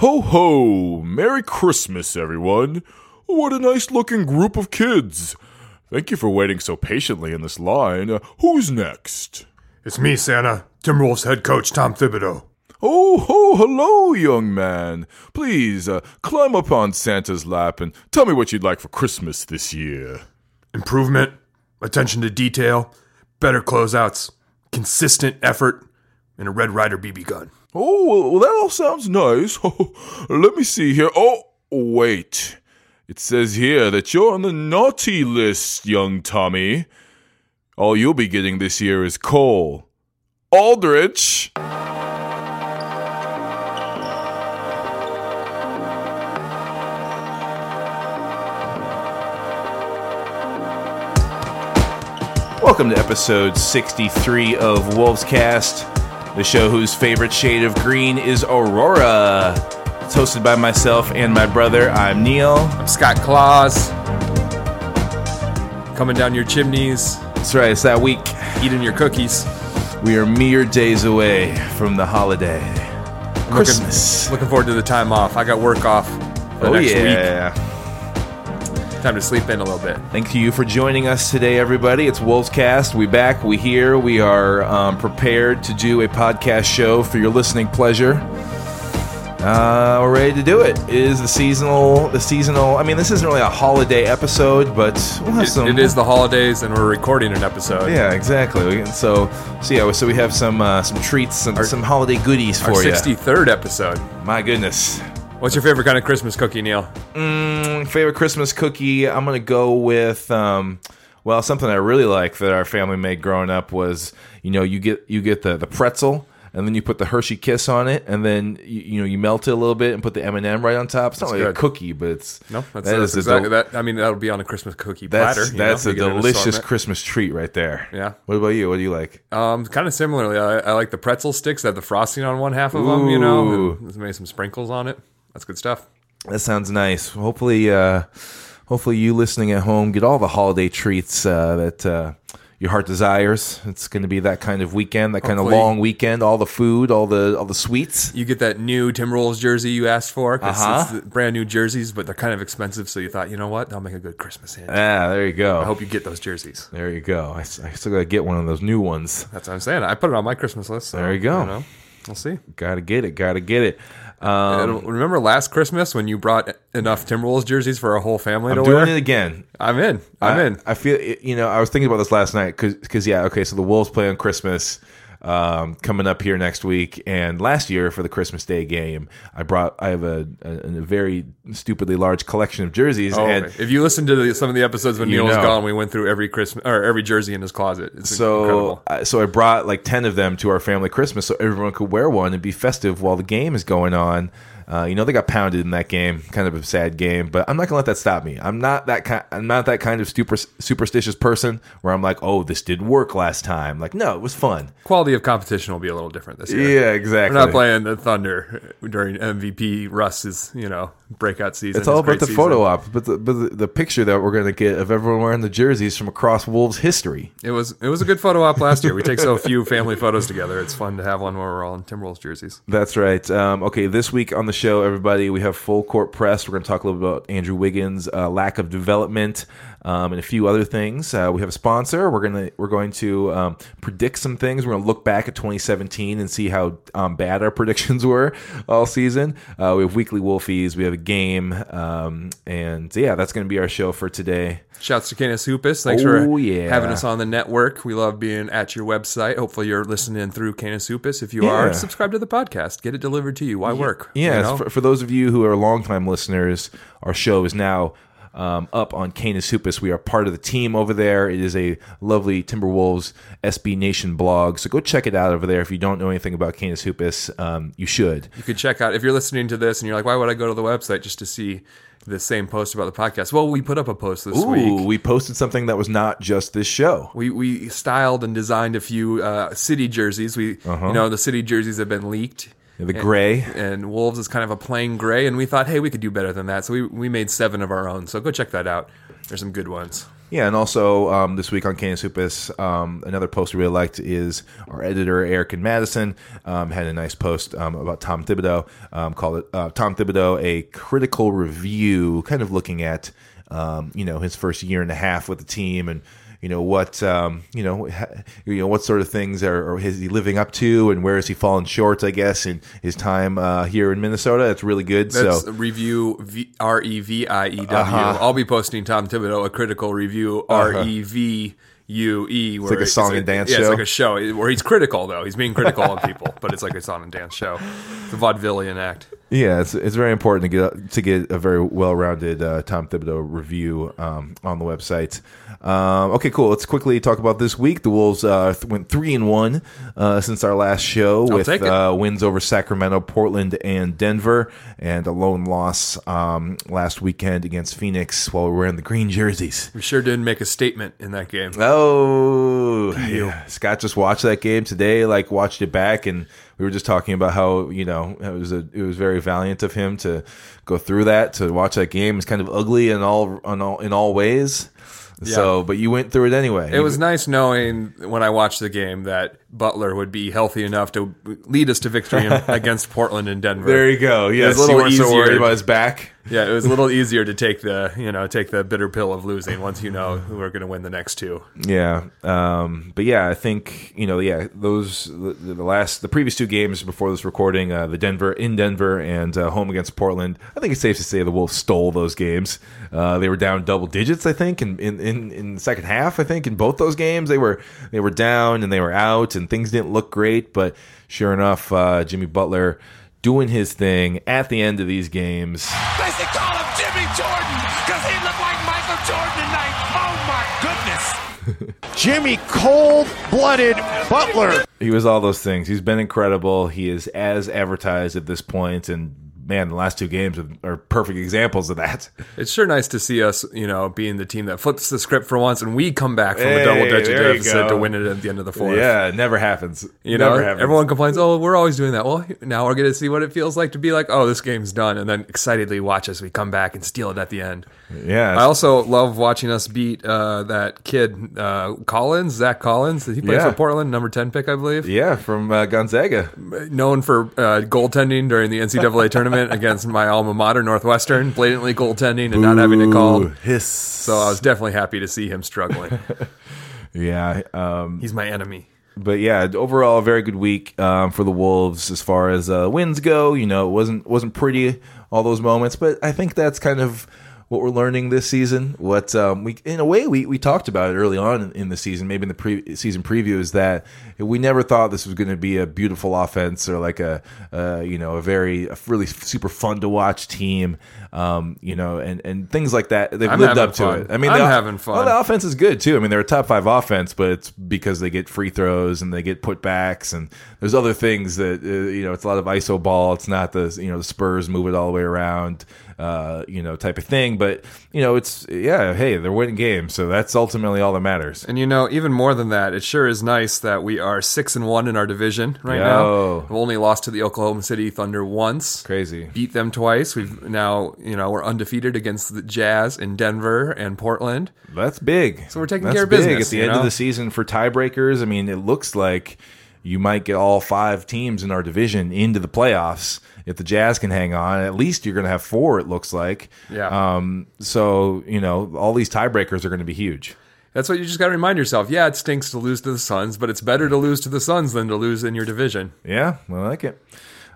Ho ho! Merry Christmas, everyone! What a nice looking group of kids! Thank you for waiting so patiently in this line. Uh, who's next? It's me, Santa, Tim Timberwolves head coach Tom Thibodeau. Oh ho, hello, young man. Please uh, climb up on Santa's lap and tell me what you'd like for Christmas this year. Improvement, attention to detail, better closeouts, consistent effort, and a Red Ryder BB gun. Oh, well, that all sounds nice. Let me see here. Oh, wait. It says here that you're on the naughty list, young Tommy. All you'll be getting this year is coal. Aldrich! Welcome to episode 63 of Wolves Cast, the show whose favorite shade of green is Aurora. It's hosted by myself and my brother. I'm Neil. I'm Scott Claus. Coming down your chimneys, That's right, it's that week. eating your cookies. We are mere days away from the holiday. Looking- Christmas. Looking, forward to the time off. I got work off for oh, next yeah. week. Time to sleep in a little bit. Thank you for joining us today, everybody. It's Wolves Cast. We back. We here. We are um, prepared to do a podcast show for your listening pleasure. Uh, we're ready to do it. It is the seasonal. The seasonal. I mean, this isn't really a holiday episode, but we'll have It- some. it is the holidays, and we're recording an episode. Yeah, exactly. So, so yeah. So we have some uh, some treats, some some holiday goodies Our for you. 63rd episode. My goodness. What's your favorite kind of Christmas cookie, Neil? Mm, favorite Christmas cookie? I'm gonna go with um, well, something I really like that our family made growing up was you know you get you get the the pretzel and then you put the Hershey Kiss on it and then you, you know you melt it a little bit and put the M and m right on top. It's not like a cookie, but it's No, that's, that that's exactly del- that. I mean, that'll be on a Christmas cookie That's platter. that's a delicious. Christmas treat right there. Yeah. What about you? What do you like? Um, kind of similarly, I, I like the pretzel sticks that have the frosting on one half of them. You know, Ooh. and maybe some sprinkles on it. That's good stuff. That sounds nice. Hopefully, uh, hopefully you listening at home get all the holiday treats uh, that uh, your heart desires. It's going to be that kind of weekend, that kind of long weekend. All the food, all the all the sweets. You get that new Timberwolves jersey you asked for. 'cause Uh-huh. it's the brand new jerseys, but they're kind of expensive. So you thought, you know what? That'll make a good Christmas hint. Ah, there you go. I hope you get those jerseys. there you go. I still got to get one of those new ones. That's what I'm saying. I put it on my Christmas list. so, There you go. know, we'll see. Got to get it. Got to get it. Um, remember last Christmas when you brought enough Timberwolves jerseys for a whole family to I'm wear? doing it again. I'm in. I'm I, in. I feel you know I was thinking about this last night because yeah okay so the Wolves play on Christmas um, coming up here next week and last year for the Christmas Day game I brought I have a, a, a very stupidly large collection of jerseys Oh, and if you listen to the, some of the episodes when Neil was know. gone, we went through every Christmas or every jersey in his closet. It's so so I brought like ten of them to our family Christmas so everyone could wear one and be festive while the game is going on. Uh, you know they got pounded in that game, kind of a sad game, but I'm not gonna let that stop me. I'm not that kind. I'm not that kind of super superstitious person where I'm like, oh, this didn't work last time. Like, no, it was fun. Quality of competition will be a little different this year. Yeah, exactly. We're not playing the Thunder during MVP Russ's, you know, breakout season. It's all about the season. photo op, but the, but the, the picture that we're going to get of everyone wearing the jerseys from across Wolves history. It was it was a good photo op last year. We take so few family photos together. It's fun to have one where we're all in Timberwolves jerseys. That's right. Um, okay, this week on the show, everybody, we have full court press. We're going to talk a little bit about Andrew Wiggins' uh, lack of development um, and a few other things. Uh, we have a sponsor. We're gonna we're going to um, predict some things. We're going to look back at 2017 and see how um, bad our predictions were all season. Uh, we have weekly Wolfies. We have a game, um, and yeah, that's going to be our show for today. Shouts to Canis Hoopus. Thanks Oh, for yeah. having us on the network. We love being at your website. Hopefully you're listening through Canis Hoopus. If you Yeah. are, subscribe to the podcast. Get it delivered to you. Why work? You Yeah, know? for, for those of you who are longtime listeners, our show is now um, up on Canis Hoopus. We are part of the team over there. It is a lovely Timberwolves SB Nation blog, so go check it out over there. If you don't know anything about Canis Hoopus, um, you should. you could check out if you're listening to this and you're like, why would I go to the website just to see the same post about the podcast? Well, we put up a post this Ooh, week. we posted something that was not just this show. We, we styled and designed a few uh, city jerseys. We Uh-huh. you know the city jerseys have been leaked. The gray. and Wolves is kind of a plain gray, and we thought, hey, we could do better than that, so we we made seven of our own. So go check that out. There's some good ones. Yeah, and also um, this week on Canis Hoopus, um, another post we really liked is our editor Eric and Madison um, had a nice post um, about Tom Thibodeau, um, called it uh, Tom Thibodeau a critical review, kind of looking at um, you know his first year and a half with the team and you know what um, you know ha, you know what sort of things are, are is he living up to and where is he falling short I guess in his time uh, here in Minnesota it's really good That's so review V- R E V I E W. Uh-huh. I'll be posting Tom Thibodeau a critical review R E V U E. It's like a song and dance yeah, show? It's like a show where he's critical though. He's being critical of people, but it's like a song and dance show. It's a vaudevillian act. Yeah, it's it's very important to get to get a very well rounded uh, Tom Thibodeau review um, on the website. Um, okay, cool. Let's quickly talk about this week. The Wolves uh, th- went three and one uh, since our last show with uh, wins over Sacramento, Portland, and Denver, and a lone loss um, last weekend against Phoenix while we were wearing the green jerseys. We sure didn't make a statement in that game. Oh, yeah. Scott just watched that game today. Like watched it back, and we were just talking about how you know it was a it was very valiant of him to go through that to watch that game. It's kind of ugly in all in all in all ways. So, but you went through it anyway. It was nice knowing when I watched the game that Butler would be healthy enough to lead us to victory against Portland and Denver. There you go. It was a little weren't so worried easier. about his back. Yeah, it was a little easier to take the you know take the bitter pill of losing once you know who are going to win the next two. Yeah, um, but yeah, I think you know, yeah, those the, the last the previous two games before this recording, uh, the Denver in Denver and uh, home against Portland. I think it's safe to say the Wolves stole those games. Uh, they were down double digits, I think, in, in in in the second half. I think in both those games they were they were down and they were out and things didn't look great. But sure enough, uh, Jimmy Butler doing his thing at the end of these games. They should call him Jimmy Jordan because he looked like Michael Jordan tonight. Oh my goodness. Jimmy Cold Blooded Butler. He was all those things. He's been incredible. He is as advertised at this point, and man, the last two games are- perfect examples of that. It's sure nice to see us, you know, being the team that flips the script for once, and we come back from Hey, a double digit deficit to win it at the end of the fourth. Yeah, it never happens. You know, happens. everyone complains, oh, we're always doing that. Well, now we're going to see what it feels like to be like, oh, this game's done, and then excitedly watch as we come back and steal it at the end. Yeah, I also love watching us beat uh, that kid, uh, Collins, Zach Collins. He plays Yeah. for Portland, number 10 pick, I believe. yeah from uh, Gonzaga. Known for uh, goaltending during the NCAA tournament against my alma mater, Northwestern, blatantly goaltending and not having it Ooh, called. hiss. So I was definitely happy to see him struggling. yeah, um, He's my enemy. but yeah, overall a very good week um, for the Wolves as far as uh, wins go. You know, it wasn't wasn't pretty all those moments, but I think that's kind of what we're learning this season. What um, we, in a way, we, we talked about it early on in, the season, maybe in the pre- season preview, is that we never thought this was going to be a beautiful offense or like a, uh, you know, a very a really super fun to watch team, um, you know, and, and things like that. They've I'm lived up to fun. it. I mean, I'm the, having fun. Well, the offense is good too. I mean, they're a top five offense, but it's because they get free throws and they get putbacks, and there's other things that uh, you know. It's a lot of iso ball. It's not the you know the Spurs move it all the way around, uh, you know, type of thing. But you know, it's yeah. Hey, they're winning games, so that's ultimately all that matters. And you know, even more than that, it sure is nice that we are six and one in our division right Yo. now. We've only lost to the Oklahoma City Thunder once. Crazy. Beat them twice. We've now, you know, we're undefeated against the Jazz in Denver and Portland. That's big. So we're taking That's care of big business, at the end know? of the season for tiebreakers. I mean, it looks like you might get all five teams in our division into the playoffs if the Jazz can hang on. At least you're going to have four. It looks like. Yeah. Um. So you know, all these tiebreakers are going to be huge. That's what you just got to remind yourself. Yeah, it stinks to lose to the Suns, but it's better to lose to the Suns than to lose in your division. Yeah, I like it.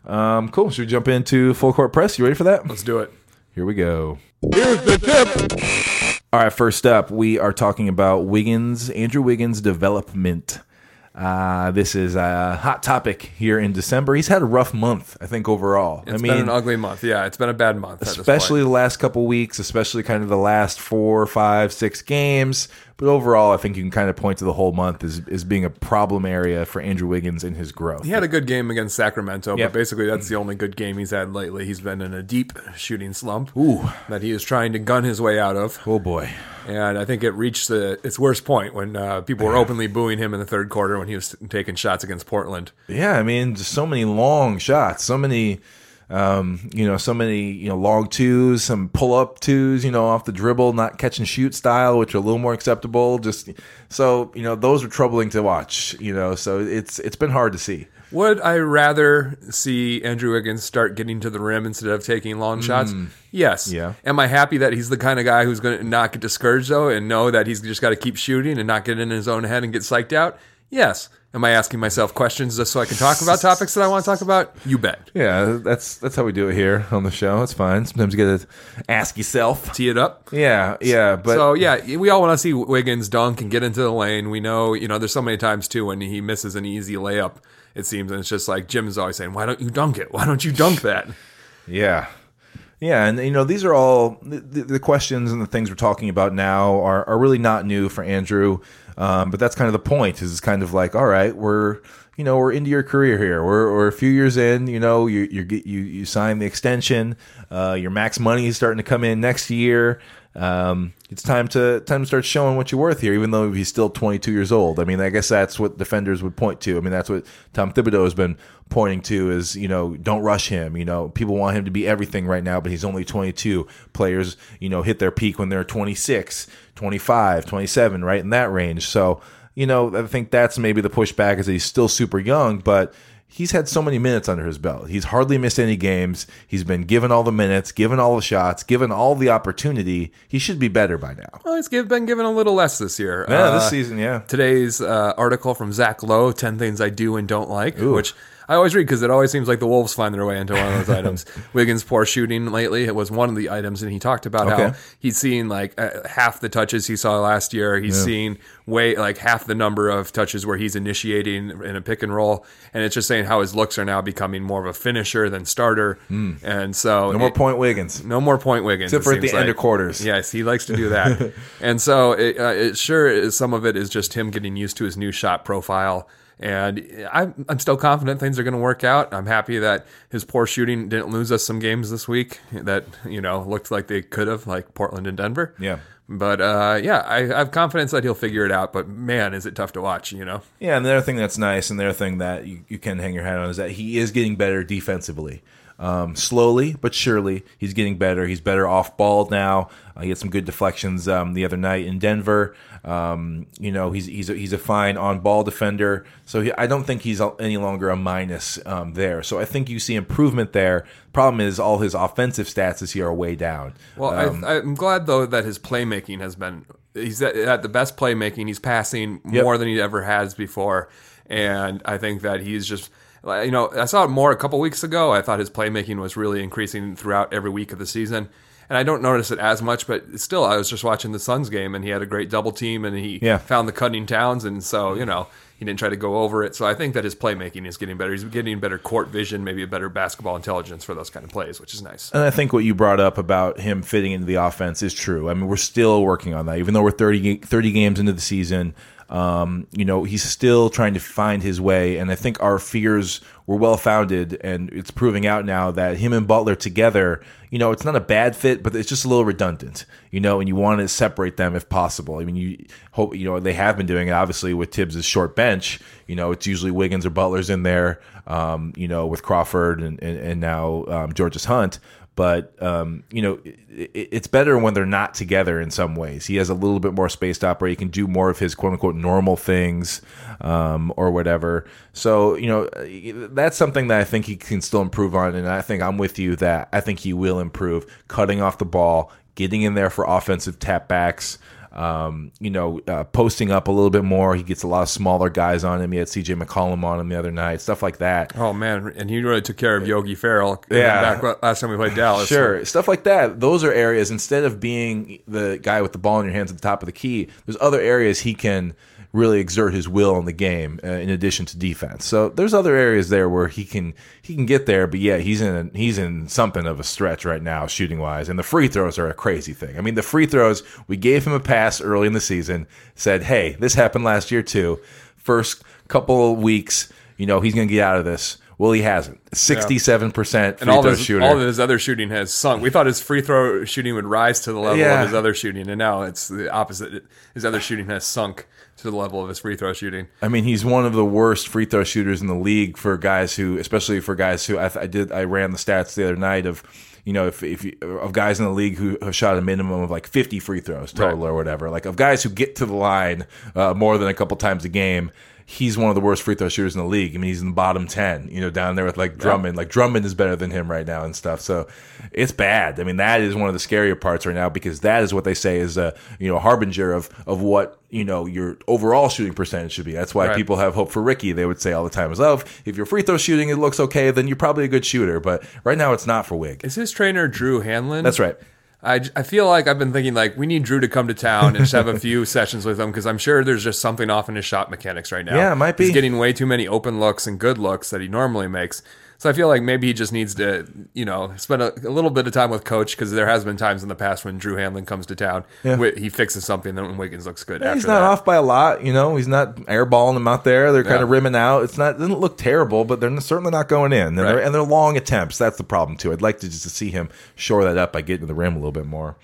Um. Cool. Should we jump into full court press? You ready for that? Let's do it. Here we go. Here's the tip. All right, first up, we are talking about Wiggins, Andrew Wiggins' development. Uh, this is a hot topic here in December. He's had a rough month, I think, overall. It's I mean, been an ugly month. Yeah, it's been a bad month. at this especially the last couple weeks, especially kind of the last four, five, six games. But overall, I think you can kind of point to the whole month as, as being a problem area for Andrew Wiggins in his growth. He had a good game against Sacramento, Yep. but basically that's the only good game he's had lately. He's been in a deep shooting slump Ooh. that he is trying to gun his way out of. Oh boy. And I think it reached the, its worst point when uh, people were openly booing him in the third quarter when he was taking shots against Portland. Yeah, I mean, just so many long shots, so many. Um, you know, so many you know long twos, some pull up twos, you know, off the dribble, not catch and shoot style, which are a little more acceptable. Just so you know, those are troubling to watch. You know, so it's it's been hard to see. Would I rather see Andrew Wiggins start getting to the rim instead of taking long shots? Yes. Yeah. Am I happy that he's the kind of guy who's going to not get discouraged though and know that he's just got to keep shooting and not get in his own head and get psyched out? Yes. Am I asking myself questions just so I can talk about topics that I want to talk about? You bet. Yeah, that's that's how we do it here on the show. It's fine. Sometimes you got to ask yourself. Tee it up. Yeah, yeah, but so yeah, we all want to see Wiggins dunk and get into the lane. We know, you know, there's so many times too when he misses an easy layup. It seems, and it's just like Jim is always saying, "Why don't you dunk it? Why don't you dunk that?" Yeah. Yeah, and you know these are all the, the questions and the things we're talking about now are, are really not new for Andrew, um, but that's kind of the point. Is it's kind of like, all right, we're you know we're into your career here. We're, we're a few years in. You know, you you get you you sign the extension. Uh, your max money is starting to come in next year. Um, it's time to time to start showing what you're worth here, even though he's still 22 years old. I mean, I guess that's what defenders would point to. I mean, that's what Tom Thibodeau has been pointing to is you know don't rush him. You know, people want him to be everything right now, but he's only 22. Players, you know, hit their peak when they're 26, 25, 27, right in that range. So you know, I think that's maybe the pushback is that he's still super young, but he's had so many minutes under his belt. He's hardly missed any games. He's been given all the minutes, given all the shots, given all the opportunity. He should be better by now. Well, he's been given a little less this year. Yeah, Uh, this season, yeah. Today's uh, article from Zach Lowe, 10 Things I Do and Don't Like, which I always read because it always seems like the Wolves find their way into one of those items. Wiggins' poor shooting lately, it was one of the items, and he talked about how he's seen like uh, half the touches he saw last year. He's seen way like half the number of touches where he's initiating in a pick and roll, and it's just saying how his looks are now becoming more of a finisher than starter. And so. No more it- point Wiggins. no more point Wiggins. Except for at the seems end of quarters. Yes, he likes to do that. and so it, uh, it sure is, some of it is just him getting used to his new shot profile. And I'm, I'm still confident things are going to work out. I'm happy that his poor shooting didn't lose us some games this week that, you know, looked like they could have, like Portland and Denver. Yeah. But uh, yeah, I, I have confidence that he'll figure it out. But man, is it tough to watch, you know? Yeah, and the other thing that's nice, and the other thing that you, you can hang your hat on is that he is getting better defensively. Um, slowly but surely, he's getting better. He's better off ball now. Uh, he had some good deflections um, the other night in Denver. Um, you know, he's he's a, he's a fine on ball defender. So he, I don't think he's any longer a minus um, there. So I think you see improvement there. Problem is, all his offensive stats this year are way down. Well, I, I'm glad though that his playmaking has been he's at, at the best playmaking. He's passing Yep. more than he ever has before, and I think that he's just you know I saw it more a couple weeks ago. I thought his playmaking was really increasing throughout every week of the season. And I don't notice it as much, but still, I was just watching the Suns game, and he had a great double team, and he Yeah. found the cutting Towns, and so you know he didn't try to go over it. So I think that his playmaking is getting better. He's getting better court vision, maybe a better basketball intelligence for those kind of plays, which is nice. And I think what you brought up about him fitting into the offense is true. I mean, we're still working on that. Even though we're 30, 30 games into the season, um, you know, he's still trying to find his way. And I think our fears were well founded. And it's proving out now that him and Butler together, you know, it's not a bad fit, but it's just a little redundant, you know, and you want to separate them if possible. I mean, you hope, you know, they have been doing it obviously with Thibs' short bench. You know, it's usually Wiggins or Butler's in there, um, you know, with Crawford and, and, and now um, Georges-Hunt but um, you know it, it's better when they're not together in some ways. He has a little bit more space to operate. He can do more of his quote unquote normal things um, or whatever. So you know that's something that I think he can still improve on, and I think I'm with you that I think he will improve. Cutting off the ball, getting in there for offensive tap backs. Um, you know, uh, posting up a little bit more. He gets a lot of smaller guys on him. He had CJ McCollum on him the other night, stuff like that. Oh man, and he really took care of Yogi Ferrell. Yeah. back last time we played Dallas. Sure, stuff like that. Those are areas instead of being the guy with the ball in your hands at the top of the key. There's other areas he can really exert his will in the game uh, in addition to defense. So there's other areas there where he can he can get there. But yeah, he's in a, he's in something of a stretch right now shooting wise, and the free throws are a crazy thing. I mean, the free throws we gave him a pass early in the season. Said, hey, this happened last year too. First couple weeks, you know, he's going to get out of this Well, he hasn't. Sixty-seven percent free And all throw his, shooter. all of his other shooting has sunk. We thought his free throw shooting would rise to the level Yeah. of his other shooting, and now it's the opposite. His other shooting has sunk to the level of his free throw shooting. I mean, he's one of the worst free throw shooters in the league for guys who, especially for guys who I, I did. I ran the stats the other night of, you know, if, if you, of guys in the league who have shot a minimum of like fifty free throws total Right. or whatever, like of guys who get to the line uh, more than a couple times a game. He's one of the worst free throw shooters in the league. I mean, he's in the bottom ten, you know, down there with like Drummond. Like Drummond is better than him right now and stuff. So it's bad. I mean, that is one of the scarier parts right now because that is what they say is a you know harbinger of of what you know your overall shooting percentage should be. That's why Right. people have hope for Ricky. They would say all the time is, oh, if- if your free throw shooting it looks okay, then you're probably a good shooter. But right now, it's not for Wig. Is his trainer Drew Hanlon? That's right. I, I feel like I've been thinking like we need Drew to come to town and just have a few sessions with him because I'm sure there's just something off in his shot mechanics right now. Yeah, it might be. He's getting way too many open looks and good looks that he normally makes. So I feel like maybe he just needs to, you know, spend a, a little bit of time with coach because there has been times in the past when Drew Hanlon comes to town, Yeah. he fixes something, then Wiggins looks good. after He's not that. off by a lot, you know. He's not airballing them out there. They're kind Yeah. of rimming out. It's not it doesn't look terrible, but they're certainly not going in. And, they're, and they're long attempts. That's the problem too. I'd like to just to see him shore that up by getting to the rim a little bit more.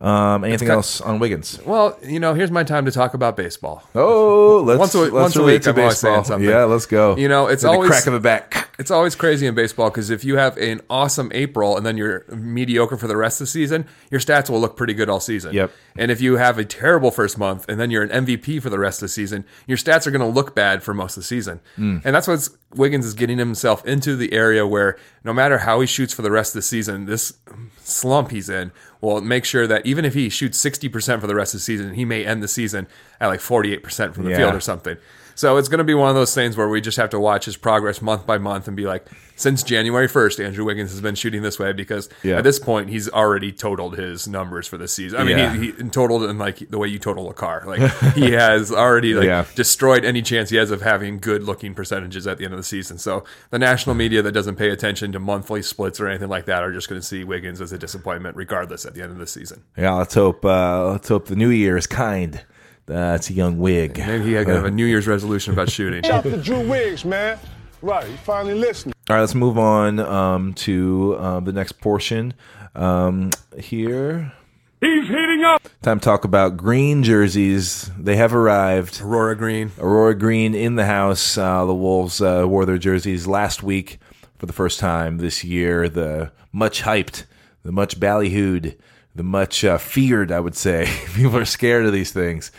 Um, anything else on Wiggins? Well, you know, here's my time to talk about baseball. Oh, let's Once a- let's once a week, to I'm baseball. something. Yeah, let's go. You know, it's With the always- crack of a back. It's always crazy in baseball because if you have an awesome April and then you're mediocre for the rest of the season, your stats will look pretty good all season. Yep. And if you have a terrible first month and then you're an MVP for the rest of the season, your stats are going to look bad for most of the season. Mm. And that's what Wiggins is getting himself into the area where no matter how he shoots for the rest of the season, this slump he's in will make sure that even if he shoots 60% for the rest of the season, he may end the season at like 48% from the Yeah. field or something. So it's going to be one of those things where we just have to watch his progress month by month and be like, since January 1st, Andrew Wiggins has been shooting this way because Yeah. at this point he's already totaled his numbers for the season. I mean, Yeah. he, he totaled in like the way you total a car. Like he has already like Yeah. destroyed any chance he has of having good looking percentages at the end of the season. So the national media that doesn't pay attention to monthly splits or anything like that are just going to see Wiggins as a disappointment regardless at the end of the season. Yeah, let's hope. Uh, let's hope the new year is kind. That's a young wig. Maybe he had kind of a New Year's resolution about shooting. Shout out to Drew Wiggs, man. Right, he finally listening. All right, let's move on um, to um, the next portion um, here. He's heating up. Time to talk about green jerseys. They have arrived. Aurora Green. Aurora Green in the house. Uh, the Wolves uh, wore their jerseys last week for the first time this year. The much hyped, the much ballyhooed, the much uh, feared, I would say. People are scared of these things.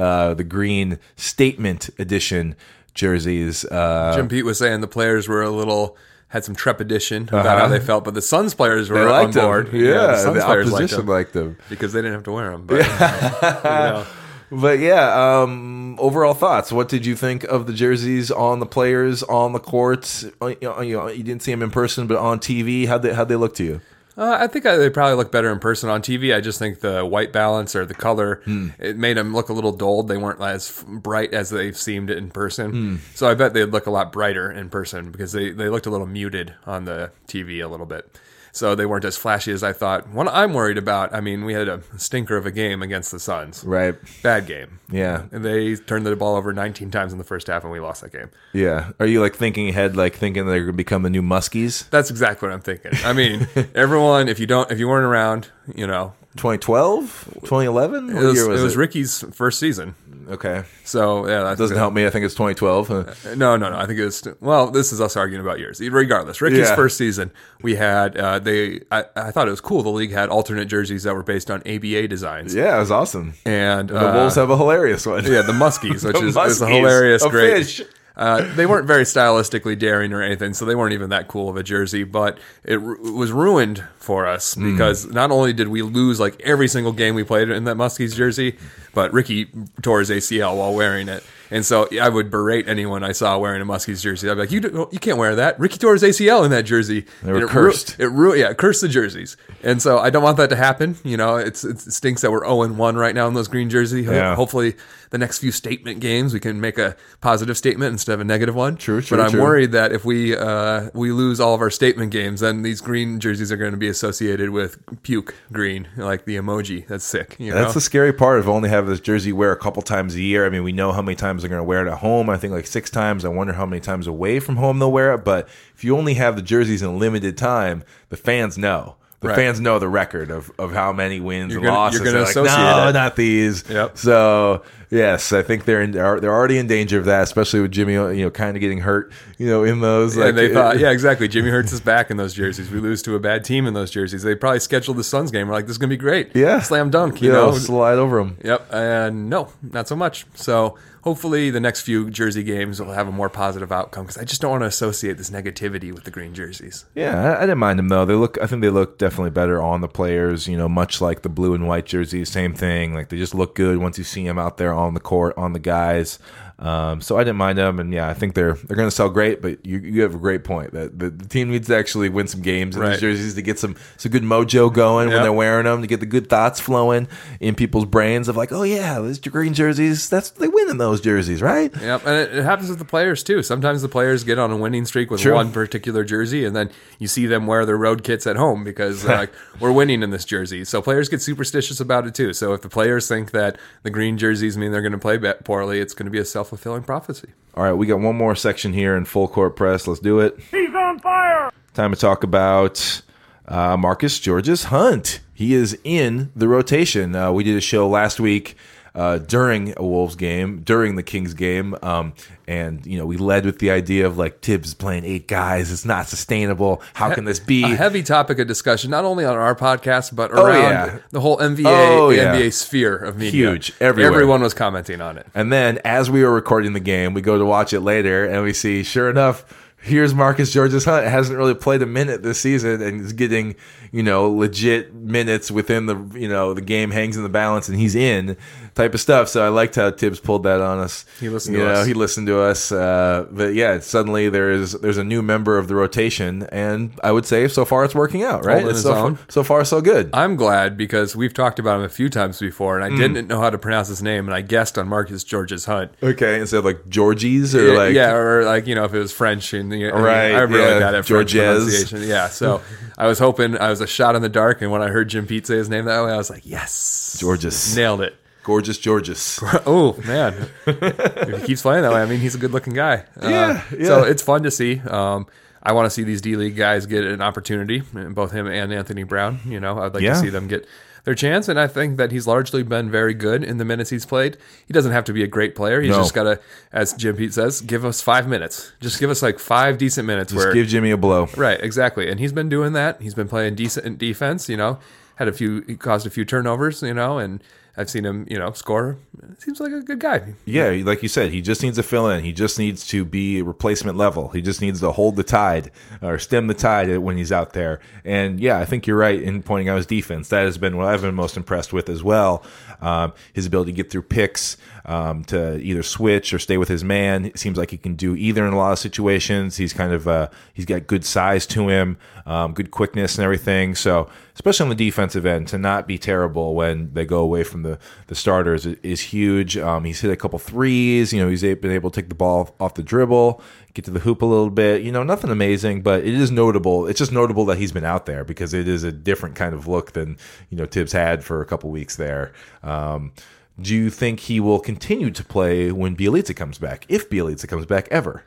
Uh, the green statement edition jerseys. Uh, Jim Pete was saying the players were a little had some trepidation about how they felt, but the Suns players were Uh-huh. on liked them. board. Yeah, the Suns the players liked them liked them. because they didn't have to wear them. But, you know. But yeah, um, overall thoughts. What did you think of the jerseys on the players on the court? Uh, You, know, you, know, you didn't see them in person, but on TV, how'd they how'd they look to you? Uh, I think I, they probably look better in person on TV. I just think the white balance or the color Hmm. it made them look a little dulled. They weren't as bright as they seemed in person. Hmm. So I bet they'd look a lot brighter in person because they, they looked a little muted on the TV a little bit. So they weren't as flashy as I thought. What I'm worried about, I mean, we had a stinker of a game against the Suns. Right. Bad game. Yeah. And they turned the ball over 19 times in the first half and we lost that game. Yeah. Are you like thinking ahead, like thinking they're going to become the new Muskies? That's exactly what I'm thinking. I mean, everyone, if you don't, if you weren't around, you know, 2012? 2011? It was, year it was was it? Ricky's first season. Okay. So yeah, that Doesn't help me. I think it's 2012. huh? No, no, no. I think it was. Well, this is us arguing about years. Regardless, Ricky's Yeah. first season, we had uh, they. I, I thought it was cool. The league had alternate jerseys that were based on ABA designs, Yeah, it was awesome. and The uh, Wolves have a hilarious one. yeah, the Muskies, which The is, is a hilarious, a great. fish. Uh, they weren't very stylistically daring or anything, so they weren't even that cool of a jersey. But it ru- was ruined for us Hmm. because not only did we lose like every single game we played in that Muskies jersey, but Ricky tore his ACL while wearing it. And so I would berate anyone I saw wearing a Muskies jersey. I'd be like, "You do, you can't wear that." Ricky tore his ACL in that jersey. They were it cursed. Ru- it ru- yeah, cursed the jerseys. And so I don't want that to happen. You know, it's it stinks that we're zero and one right now in those green jersey. Ho- Yeah. Hopefully, the next few statement games we can make a positive statement instead of a negative one. True, true, But I'm true. worried that if we uh, we lose all of our statement games, then these green jerseys are going to be associated with puke green, like the emoji. That's sick. You know? That's the scary part of only having this jersey wear a couple times a year. I mean, we know how many times times they're going to wear it at home. I think like six times. I wonder how many times away from home they'll wear it. But if you only have the jerseys in limited time, the fans know. The Right. fans know the record of, of how many wins You're and gonna- losses. you're gonna They're like, no, it." not these. Yep. So yes, I think they're in, are, they're already in danger of that, especially with Jimmy, you know, kind of getting hurt, you know, in those. and they thought, yeah, exactly. Jimmy Hurts is back in those jerseys. We lose to a bad team in those jerseys. They probably scheduled the Suns game. We're like, this is gonna be great. yeah, slam dunk. You Yeah, know, slide over them. Yep, and no, not so much. So hopefully the next few jersey games will have a more positive outcome because I just don't want to associate this negativity with the green jerseys. Yeah, I, I didn't mind them though. They look, I think they look definitely better on the players. You know, much like the blue and white jerseys, same thing. Like they just look good once you see them out there on the court on the guys. Um, so I didn't mind them, and yeah, I think they're they're going to sell great. But you, you have a great point that the, the team needs to actually win some games in Right. these jerseys to get some some good mojo going when they're wearing them to get the good thoughts flowing in people's brains of like, oh yeah, those green jerseys, that's they win in those jerseys, right? Yep, and it, it happens with the players too. Sometimes the players get on a winning streak with True. one particular jersey, and then you see them wear their road kits at home because like, "We're winning in this jersey." So players get superstitious about it too. So if the players think that the green jerseys mean they're going to play poorly, it's going to be a self fulfilling prophecy. All right, we got one more section here in full court press. Let's do it. He's on fire. Time to talk about uh, Marcus Georges-Hunt. He is in the rotation. Uh, we did a show last week uh, during a Wolves game, during the Kings game, um, and you know we led with the idea of like Thibs playing eight guys. It's not sustainable. How can this be? A heavy topic of discussion, not only on our podcast but Oh, around yeah. the whole NBA, Oh, the yeah. NBA sphere of media. Huge. Everywhere. Everyone was commenting on it. And then as we were recording the game, we go to watch it later and we see, sure enough, here's Marcus Georges-Hunt. Hasn't really played a minute this season and is getting, you know, legit minutes within the, you know, the game hangs in the balance and he's in type of stuff. So I liked how Thibs pulled that on us. He listened you to know, us. He listened to us. Uh, but yeah, suddenly there is, there's a new member of the rotation and I would say so far it's working out, right? It's so, own. far, so far so good. I'm glad because we've talked about him a few times before, Mm. and I didn't know how to pronounce his name, and I guessed on Marcus George's Hunt. okay. Instead of like Georgie's or yeah, like, yeah, or like you know, if it was French and you know, Right, I really yeah, got it French Georges. pronunciation. Yeah, so I was hoping I was a shot in the dark, and when I heard Jim Pete say his name that way, I was like, yes, Georges. nailed it. Gorgeous Georges. Oh man, if he keeps playing that way, I mean, he's a good-looking guy. Uh, Yeah, So it's fun to see. Um, I want to see these D League guys get an opportunity, both him and Anthony Brown. You know, I'd like Yeah. to see them get their chance, and I think that he's largely been very good in the minutes he's played. He doesn't have to be a great player. He's No. just got to, as Jim Pete says, give us five minutes. Just give us like five decent minutes. Just where give Jimmy a blow. Right, exactly. And he's been doing that. He's been playing decent defense, you know, had a few, he caused a few turnovers, you know, and I've seen him, you know, score. Seems like a good guy. Yeah, like you said, he just needs to fill in. He just needs to be replacement level. He just needs to hold the tide or stem the tide when he's out there. And yeah, I think you're right in pointing out his defense. That has been what I've been most impressed with as well. Um, his ability to get through picks, um, to either switch or stay with his man. It seems like he can do either in a lot of situations. He's kind of uh, he's got good size to him, um, good quickness and everything. So especially on the defensive end, to not be terrible when they go away from the the starters is, huge. Um, he's hit a couple threes. You know, he's been able to take the ball off the dribble, get to the hoop a little bit. You know, nothing amazing, but it is notable. It's just notable that he's been out there because it is a different kind of look than you know Thibs had for a couple weeks there. Um, do you think he will continue to play when Bjelica comes back? If Bjelica comes back ever?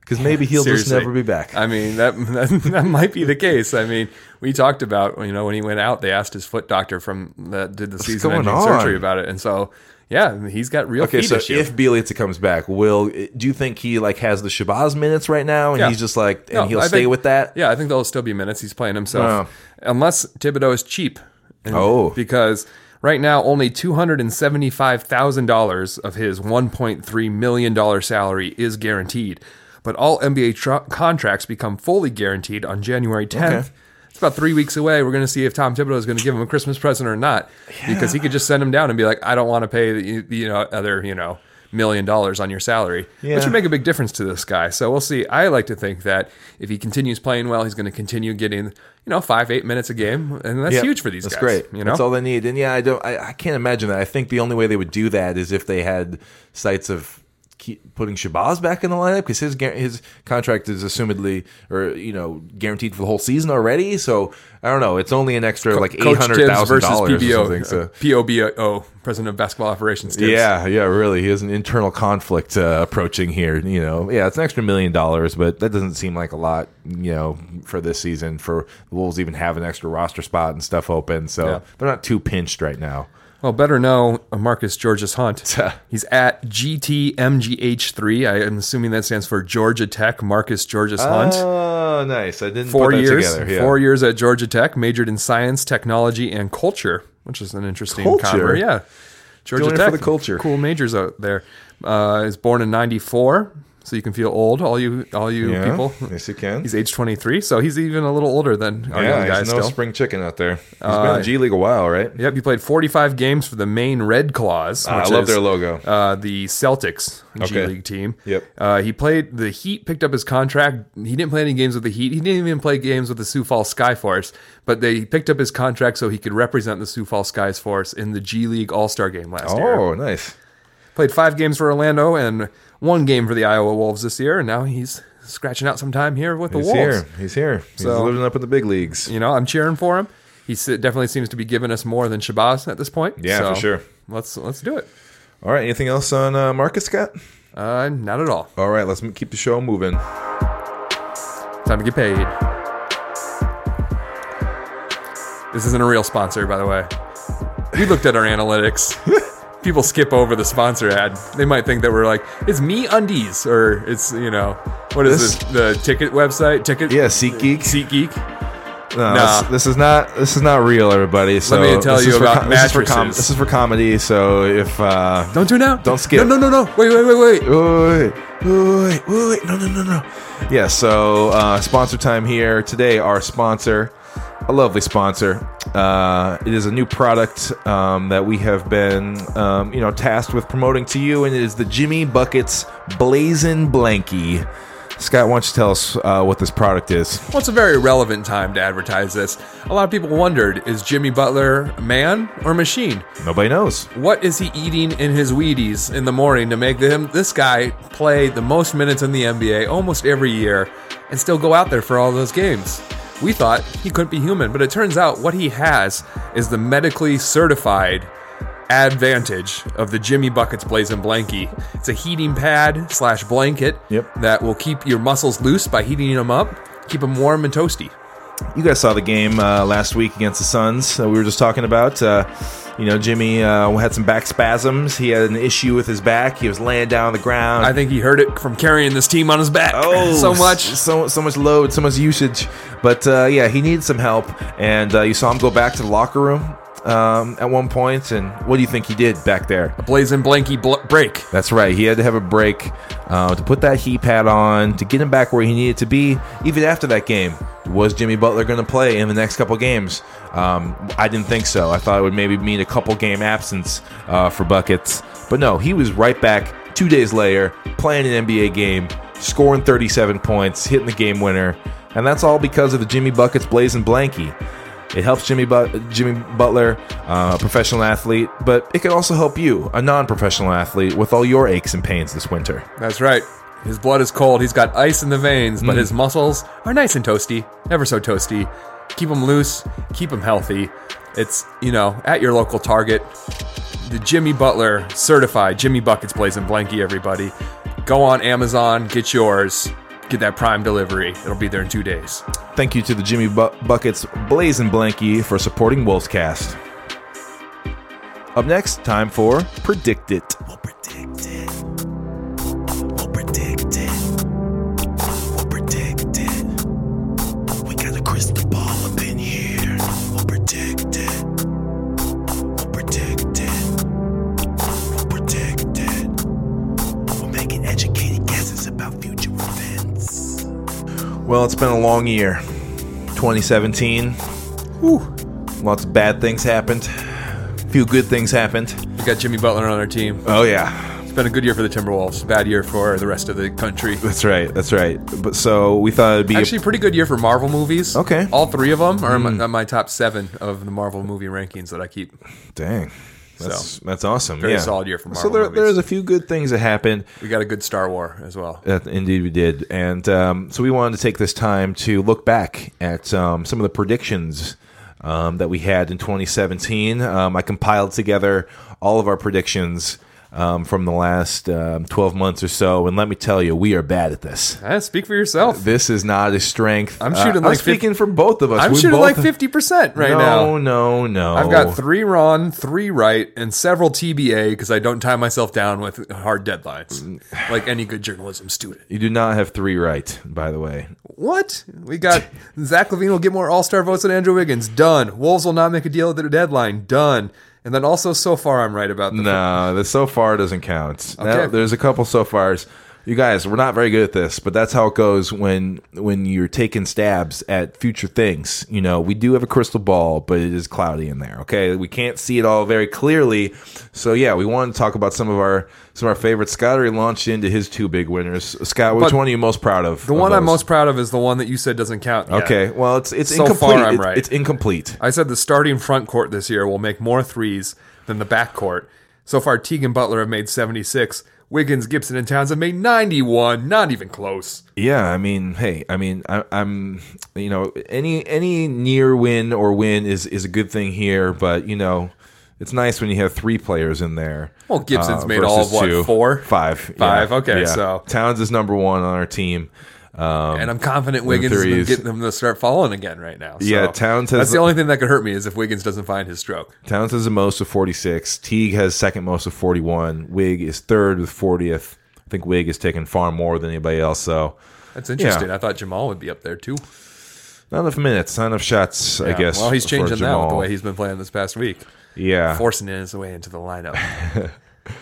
Because maybe he'll just never be back. I mean, that, that that might be the case. I mean, we talked about you know when he went out, they asked his foot doctor from that did the season-ending surgery about it, and so yeah, he's got real Okay, so issue. if Bjelica comes back, will do you think he like has the Shabazz minutes right now, and Yeah. he's just like, and No, he'll I stay think- with that? Yeah, I think there'll still be minutes. He's playing himself, Oh. unless Thibodeau is cheap. And- Oh. because right now only two hundred and seventy-five thousand dollars of his one point three million dollar salary is guaranteed, but all NBA tr- contracts become fully guaranteed on January tenth. Okay. It's about three weeks away. We're going to see if Tom Thibodeau is going to give him a Christmas present or not, because he could just send him down and be like, "I don't want to pay the you know other you know." Million dollars on your salary, Yeah. which would make a big difference to this guy. So we'll see. I like to think that if he continues playing well, he's going to continue getting, you know, five, eight minutes a game. And that's Yeah, huge for these That's guys. great. You know, That's all they need. And yeah, I don't. I, I can't imagine that. I think the only way they would do that is if they had sights of keep putting Shabazz back in the lineup because his his contract is assumedly or you know guaranteed for the whole season already. So I don't know. It's only an extra like eight hundred thousand Coach hundred versus dollars or PBO, something. So. uh, POBO, President of Basketball Operations. Thibs. Yeah, yeah, really. He has an internal conflict uh, approaching here. You know, yeah, it's an extra million dollars, but that doesn't seem like a lot. You know, for this season, for the Wolves even have an extra roster spot and stuff open, so Yeah. they're not too pinched right now. Well, better know uh, Marcus Georges-Hunt. He's at GTMGH3. I am assuming that stands for Georgia Tech Marcus Georges Hunt. Oh, nice. I didn't four put that years. together. Yeah. Four years at Georgia Tech. Majored in science, technology, and culture, which is an interesting Culture? combo. Yeah, Georgia Doing it for Tech. the culture. Cool majors out there. Uh, is born in '94, so you can feel old, all you, all you Yeah, people. yes, you can. He's age 23, so he's even a little older than our yeah, young guys he's no still. spring chicken out there. He's been in G League a while, right? Yep, he played 45 games for the Maine Red Claws. Ah, I love is, their logo. Uh, the Celtics G Okay. League team. Yep. Uh, he played the Heat, picked up his contract. He didn't play any games with the Heat. He didn't even play games with the Sioux Falls Skyforce, but they picked up his contract so he could represent the Sioux Falls Skyforce in the G League All Star game last year. Oh, nice. Played five games for Orlando and one game for the Iowa Wolves this year, and now he's scratching out some time here with the Wolves. He's Wolves. here. He's here. He's So- living up in the big leagues. You know, I'm cheering for him. He definitely seems to be giving us more than Shabazz at this point. Yeah, for sure. Let's let's do it. All right. Anything else on uh, Marcus Scott? Uh, not at all. All right. Let's m- keep the show moving. Time to get paid. This isn't a real sponsor, by the way. We looked at our analytics. People skip over the sponsor ad. They might think that we're like, it's MeUndies, or it's, you know, what is This- this? The ticket website? Ticket? Yeah, SeatGeek. SeatGeek. No, Nah. this, this is not this is not real, everybody. So let me tell you about com- this is com- mattresses. this is for comedy. So if uh, Don't tune out. Don't skip. No, no, no, no. Wait, wait, wait, wait. Wait, wait, wait, wait, no, no, no, no. Yeah, so uh, sponsor time here today. Our sponsor, a lovely sponsor. Uh, it is a new product um, that we have been, um, you know, tasked with promoting to you, and it is the Jimmy Buckets Blazin' Blankie. Scott, why don't you tell us uh, what this product is? Well, it's a very relevant time to advertise this. A lot of people wondered is Jimmy Butler man or machine? Nobody knows. What is he eating in his Wheaties in the morning to make him this guy play the most minutes in the NBA almost every year and still go out there for all those games? We thought he couldn't be human, but it turns out what he has is the medically certified advantage of the Jimmy Buckets Blazing Blankie. It's a heating pad slash blanket Yep. that will keep your muscles loose by heating them up, keep them warm and toasty. You guys saw the game uh, last week against the Suns that we were just talking about. Uh, you know, Jimmy uh, had some back spasms. He had an issue with his back. He was laying down on the ground. I think he heard it from carrying this team on his back. Oh, so much. so so much load, so much usage. But uh, yeah, he needs some help. And uh, you saw him go back to the locker room um, at one. And what do you think he did back there? A blazing blanky bl- break. That's right. He had to have a break uh, to put that heat pad on to get him back where he needed to be. Even after that game, was Jimmy Butler going to play in the next couple games? Um, I didn't think so. I thought it would maybe mean a couple game absence uh, for buckets, but no, he was right back two days later playing an NBA game, scoring 37 points, hitting the game winner, and that's all because of the Jimmy Buckets blazing blankie. It helps Jimmy but- Jimmy Butler, uh, a professional athlete, but it can also help you, a non-professional athlete, with all your aches and pains this winter. That's right. His blood is cold. He's got ice in the veins, but his muscles are nice and toasty, ever so toasty. Keep them loose, keep them healthy. It's, you know, at your local Target. The Jimmy Butler certified Jimmy Buckets Blazing Blankie, everybody. Go on Amazon, get yours. Get that prime delivery. It'll be there in two days. Thank you to the Jimmy Bu- Buckets Blazing Blankie for supporting Wolfscast. Up next, time for Predict It. We'll predict it. Well, it's been a long year. 2017. Lots of bad things happened. A few good things happened. We got Jimmy Butler on our team. Oh, yeah. It's been a good year for the Timberwolves. Bad year for the rest of the country. That's right. That's right. But so we thought it'd be. Actually, pretty good year for Marvel movies. Okay. all three of them are in my, hmm. my top seven of the Marvel movie rankings that I keep. dang. That's that's awesome. Very yeah. solid year for So Marvel there, movies. there's a few good things that happened. we got a good Star War as well. Uh, indeed, we did, and um, so we wanted to take this time to look back at um, some of the predictions um, that we had in 2017. Um, I compiled together all of our predictions um, from the last um, 12 months or so, and let me tell you, we are bad at this. Eh, speak for yourself. This is not a strength. I'm shooting Uh, I'm like fif- speaking for both of us. I'm We shooting both- like 50% right no, now. No, no, I've got three wrong, three right, and several TBA because I don't tie myself down with hard deadlines, like any good journalism student. You do not have three right, by the way. What? We got Zach LaVine will get more All Star votes than Andrew Wiggins. Done. Wolves will not make a deal at the deadline. Done. And then also, so far, I'm right about the. No, the so far doesn't count. Now, there's a couple so fars. You guys, we're not very good at this, but that's how it goes when when you're taking stabs at future things. You know, we do have a crystal ball, but it is cloudy in there. Okay, we can't see it all very clearly. So yeah, we want to talk about some of our some of our favorites. Scott already launched into his two big winners. Scott, which But one are you most proud of? The of one I'm most proud of is the one that you said doesn't count. yet. Okay, well, it's it's So incomplete. far, I'm right. It's incomplete. I said the starting front court this year will make more threes than the back court. So far, Teague Butler have made 76. Wiggins, Gibson, and Towns have made 91. Not even close. Yeah, I mean, hey, I mean, I, I'm, you know, any any near win or win is is a good thing here, but you know, it's nice when you have three players in there. Well, Gibson's uh, made all of what, two. four? five, Five, yeah, okay, yeah. so- Towns is number one on our team. Um, And I'm confident Wiggins is going to get them to start falling again right now. So Yeah, Towns has- That's the only thing that could hurt me is if Wiggins doesn't find his stroke. Towns has the most of 46. Teague has second most of 41. Wig is third with 40th. I think Wig is taking far more than anybody else. So That's interesting. Yeah. I thought Jamal would be up there too. not enough minutes, not enough shots. I guess. Well, he's changing that with the way he's been playing this past week, yeah. forcing in his way into the lineup.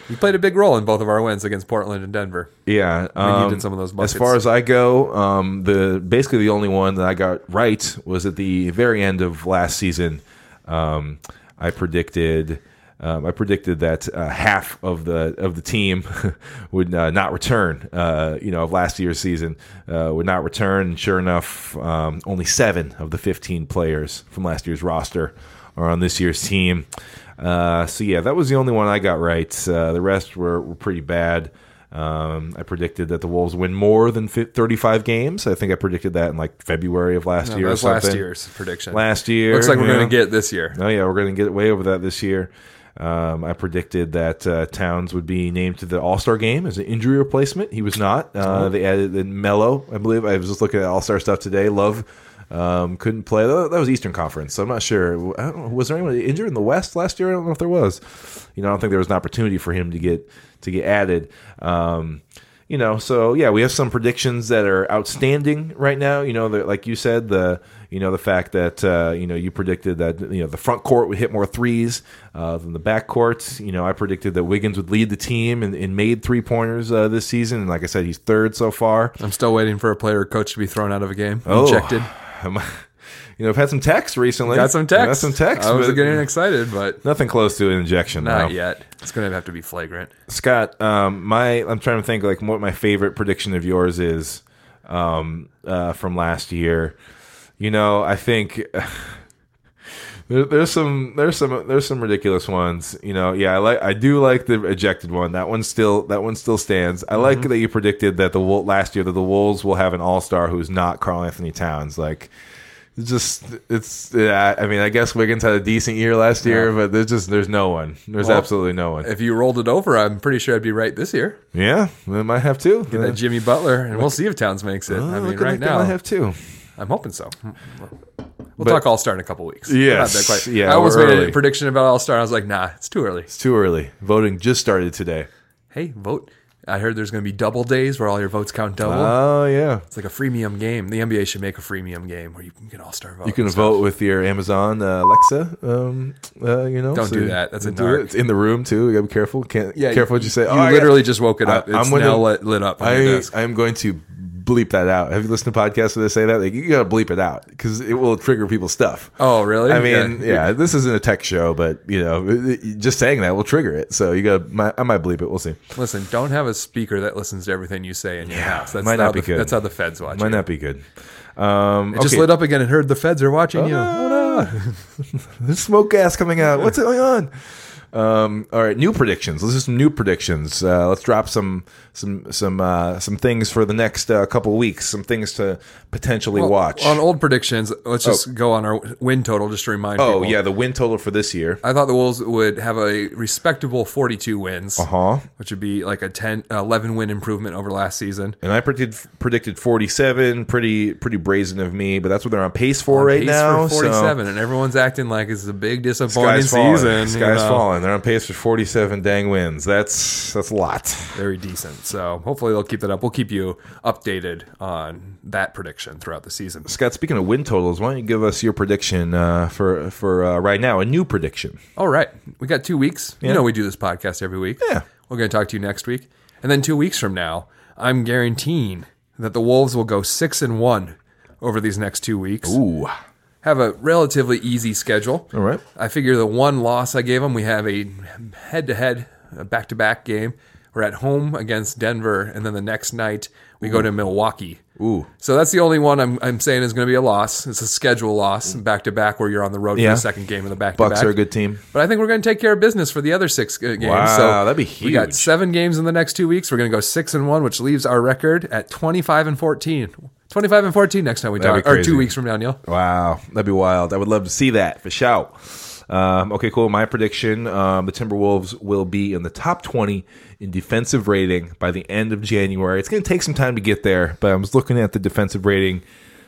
he played a big role in both of our wins against Portland and Denver. Yeah, needed some of those As far as I go, um, the basically the only one that I got right was at the very end of last season. Um, I predicted. Um, I predicted that uh, half of the of the team would uh, not return. Uh, you know, of last year's season uh, would not return. And sure enough, um, only seven of the fifteen players from last year's roster are on this year's team. Uh, so yeah, that was the only one I got right. Uh, the rest were, were pretty bad. Um, I predicted that the Wolves win more than fi 35 games. I think I predicted that in like February of last No, year. that was last year's prediction. Last year, Looks like we're going to get this year. Oh yeah, we're going to get way over that this year. Um, I predicted that uh, Towns would be named to the All Star game as an injury replacement. He was not. Uh, they added Melo, I believe. I was just looking at All Star stuff today. Love um, couldn't play. That that was Eastern Conference, so I'm not sure. I don't know, was there anyone injured in the West last year? I don't know if there was. You know, I don't think there was an opportunity for him to get to get added. Um, you know, so yeah, we have some predictions that are outstanding right now. You know, the, like you said, the you know the fact that uh, you know you predicted that you know the front court would hit more threes uh, than the back court. You know, I predicted that Wiggins would lead the team and, and made three pointers uh, this season, and like I said, he's third so far. I'm still waiting for a player or coach to be thrown out of a game, Oh. ejected. You know, I've had some texts recently. Got some text. Got some texts. I was getting excited, but nothing close to an injection. not yet. It's going to have to be flagrant. Scott, um, my I'm trying to think like what my favorite prediction of yours is um, uh, from last year. You know, I think there, there's some there's some there's some ridiculous ones. You know, yeah, I like I do like the ejected one. That one still that one still stands. I like mm-hmm. that you predicted that the last year that the Wolves will have an All Star who's not Karl-Anthony Towns. Like. It's just it's yeah, I mean I guess Wiggins had a decent year last year, but there's just there's no one. There's Well, absolutely no one. If you rolled it over, I'm pretty sure I'd be right this year. Yeah, they might have to. Get that uh, Jimmy Butler, and we'll see if Towns makes it. I uh, mean, right now, I have two. I'm hoping so. We'll But- talk All Star in a couple weeks. Yes, Not that quite- yeah, I almost made a prediction about All Star. I was like, nah, it's too early. It's too early. Voting just started today. Hey, vote. I heard there's going to be double days where all your votes count double. Oh yeah, it's like a freemium game. The NBA should make a freemium game where you can get All Star votes. you can vote with your Amazon uh, Alexa. Um, uh, you know, Don't do that. That's a it. It's in the room too. You gotta be careful. Can't Yeah, careful what you say. You Oh, I literally got- just woke it up. I- it's I'm gonna- now lit, lit up on I desk. I'm going to bleep that out. Have you listened to podcasts where they say that? Like you gotta bleep it out because it will trigger people's stuff. Oh, really? I mean, Yeah. yeah. this isn't a tech show, but you know, just saying that will trigger it. So you got, to I might bleep it. We'll see. Listen, don't have a speaker that listens to everything you say in your house. That's might how not be the, good. That's how the feds watch Might you. not be good. Um, It just lit up again and heard the feds are watching you. Oh, no. There's smoke gas coming out. What's going on? Um, all right, new predictions. Let's do some new predictions. Uh, let's drop some some some uh, some things for the next uh, couple weeks. Some things to potentially watch. On old predictions, let's just go on our win total just to remind oh people. yeah, the win total for this year. I thought the Wolves would have a respectable 42 wins, Uh huh. which would be like a 10, 11 win improvement over last season. And I predicted predicted forty seven. Pretty pretty brazen of me, but that's what they're on pace for right Pace now. for 47, and everyone's acting like it's a big So disappointing sky's falling. season. you Sky's know. falling. They're on pace for forty seven dang wins. That's that's a lot. Very decent. So hopefully they'll keep that up. We'll keep you updated on that prediction throughout the season. Scott, speaking of win totals, why don't you give us your prediction uh, for for uh, right now? A new prediction. All right. We got two weeks. Yeah. You know, we do this podcast every week. Yeah. We're going to talk to you next week. And then two weeks from now, I'm guaranteeing that the Wolves will go six and one over these next two weeks. Ooh. Have a relatively easy schedule. All right. I figure the one loss I gave them, we have a head to head, back to back game. We're at home against Denver, and then the next night we go to Milwaukee. Ooh. So that's the only one I'm, I'm saying is going to be a loss. It's a schedule loss, back to back, where you're on the road Yeah. for the second game of the back to Bucks are a good team. But I think we're going to take care of business for the other six uh, games. Wow, so that'd be huge. We got seven games in the next two weeks. We're going to go six and one, which leaves our record at 25 and 14. 25 and 14 next time we That'd talk, or two weeks from now, Neil. Wow, that'd be wild. I would love to see that for shout. Um, okay, cool. My prediction: um, the Timberwolves will be in the top twenty in defensive rating by the end of January. It's going to take some time to get there, but I was looking at the defensive rating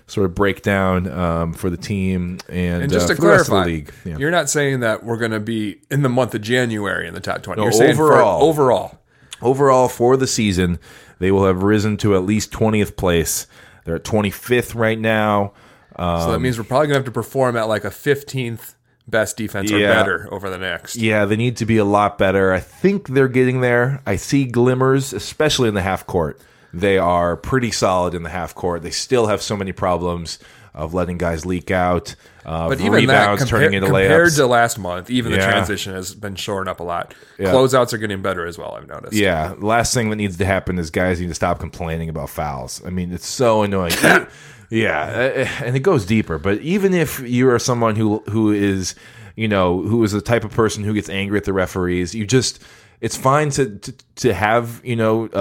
sort of breakdown um, for the team and, And just uh, to for the rest of clarify, the league. Yeah. you're not saying that we're going to be in the month of January in the top 20. No, you're saying for overall. overall. Overall, for the season, they will have risen to at least twentieth place. They're at twenty fifth right now. so that um, means we're probably going to have to perform at like a 15th best defense or Yeah. better over the next. Yeah, they need to be a lot better. I think they're getting there. I see glimmers, especially in the half court. They are pretty solid in the half court. They still have so many problems of letting guys leak out, uh, But even that, rebounds turning into layups compared layups. to last month, even the transition has been shoring up a lot. Yeah. Closeouts are getting better as well, I've noticed. yeah, last thing that needs to happen is guys need to stop complaining about fouls. I mean, it's so annoying. yeah, and it goes deeper. But even if you are someone who who is, you know, who is the type of person who gets angry at the referees, you just it's fine to to, to have you know uh,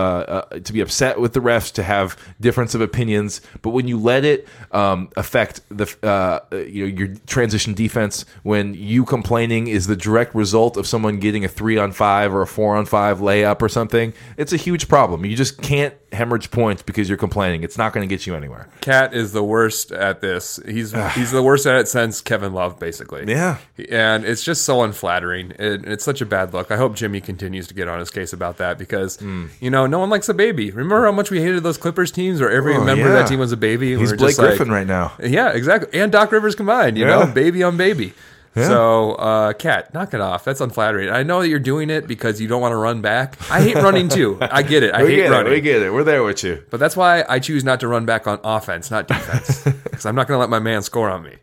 uh, to be upset with the refs, to have difference of opinions. But when you let it um, affect the uh, you know your transition defense, when you complaining is the direct result of someone getting a three on five or a four on five layup or something, it's a huge problem. You just can't hemorrhage points because you're complaining. It's not going to get you anywhere. KAT is the worst at this. He's he's the worst at it since Kevin Love, basically. Yeah. and it's just so unflattering. It, it's such a bad look. I hope Jimmy continues to get on his case about that because Hmm. you know no one likes a baby. Remember how much we hated those Clippers teams, where every Oh, member of that team was a baby. He's we Blake just like- Griffin right now. Yeah, exactly. And Doc Rivers combined. You Yeah. know, baby on baby. So, uh, KAT, knock it off. That's unflattering. I know that you're doing it because you don't want to run back. I hate running too. I get it. I we hate get running. it. We get it. We're there with you. But that's why I choose not to run back on offense, not defense, because I'm not going to let my man score on me.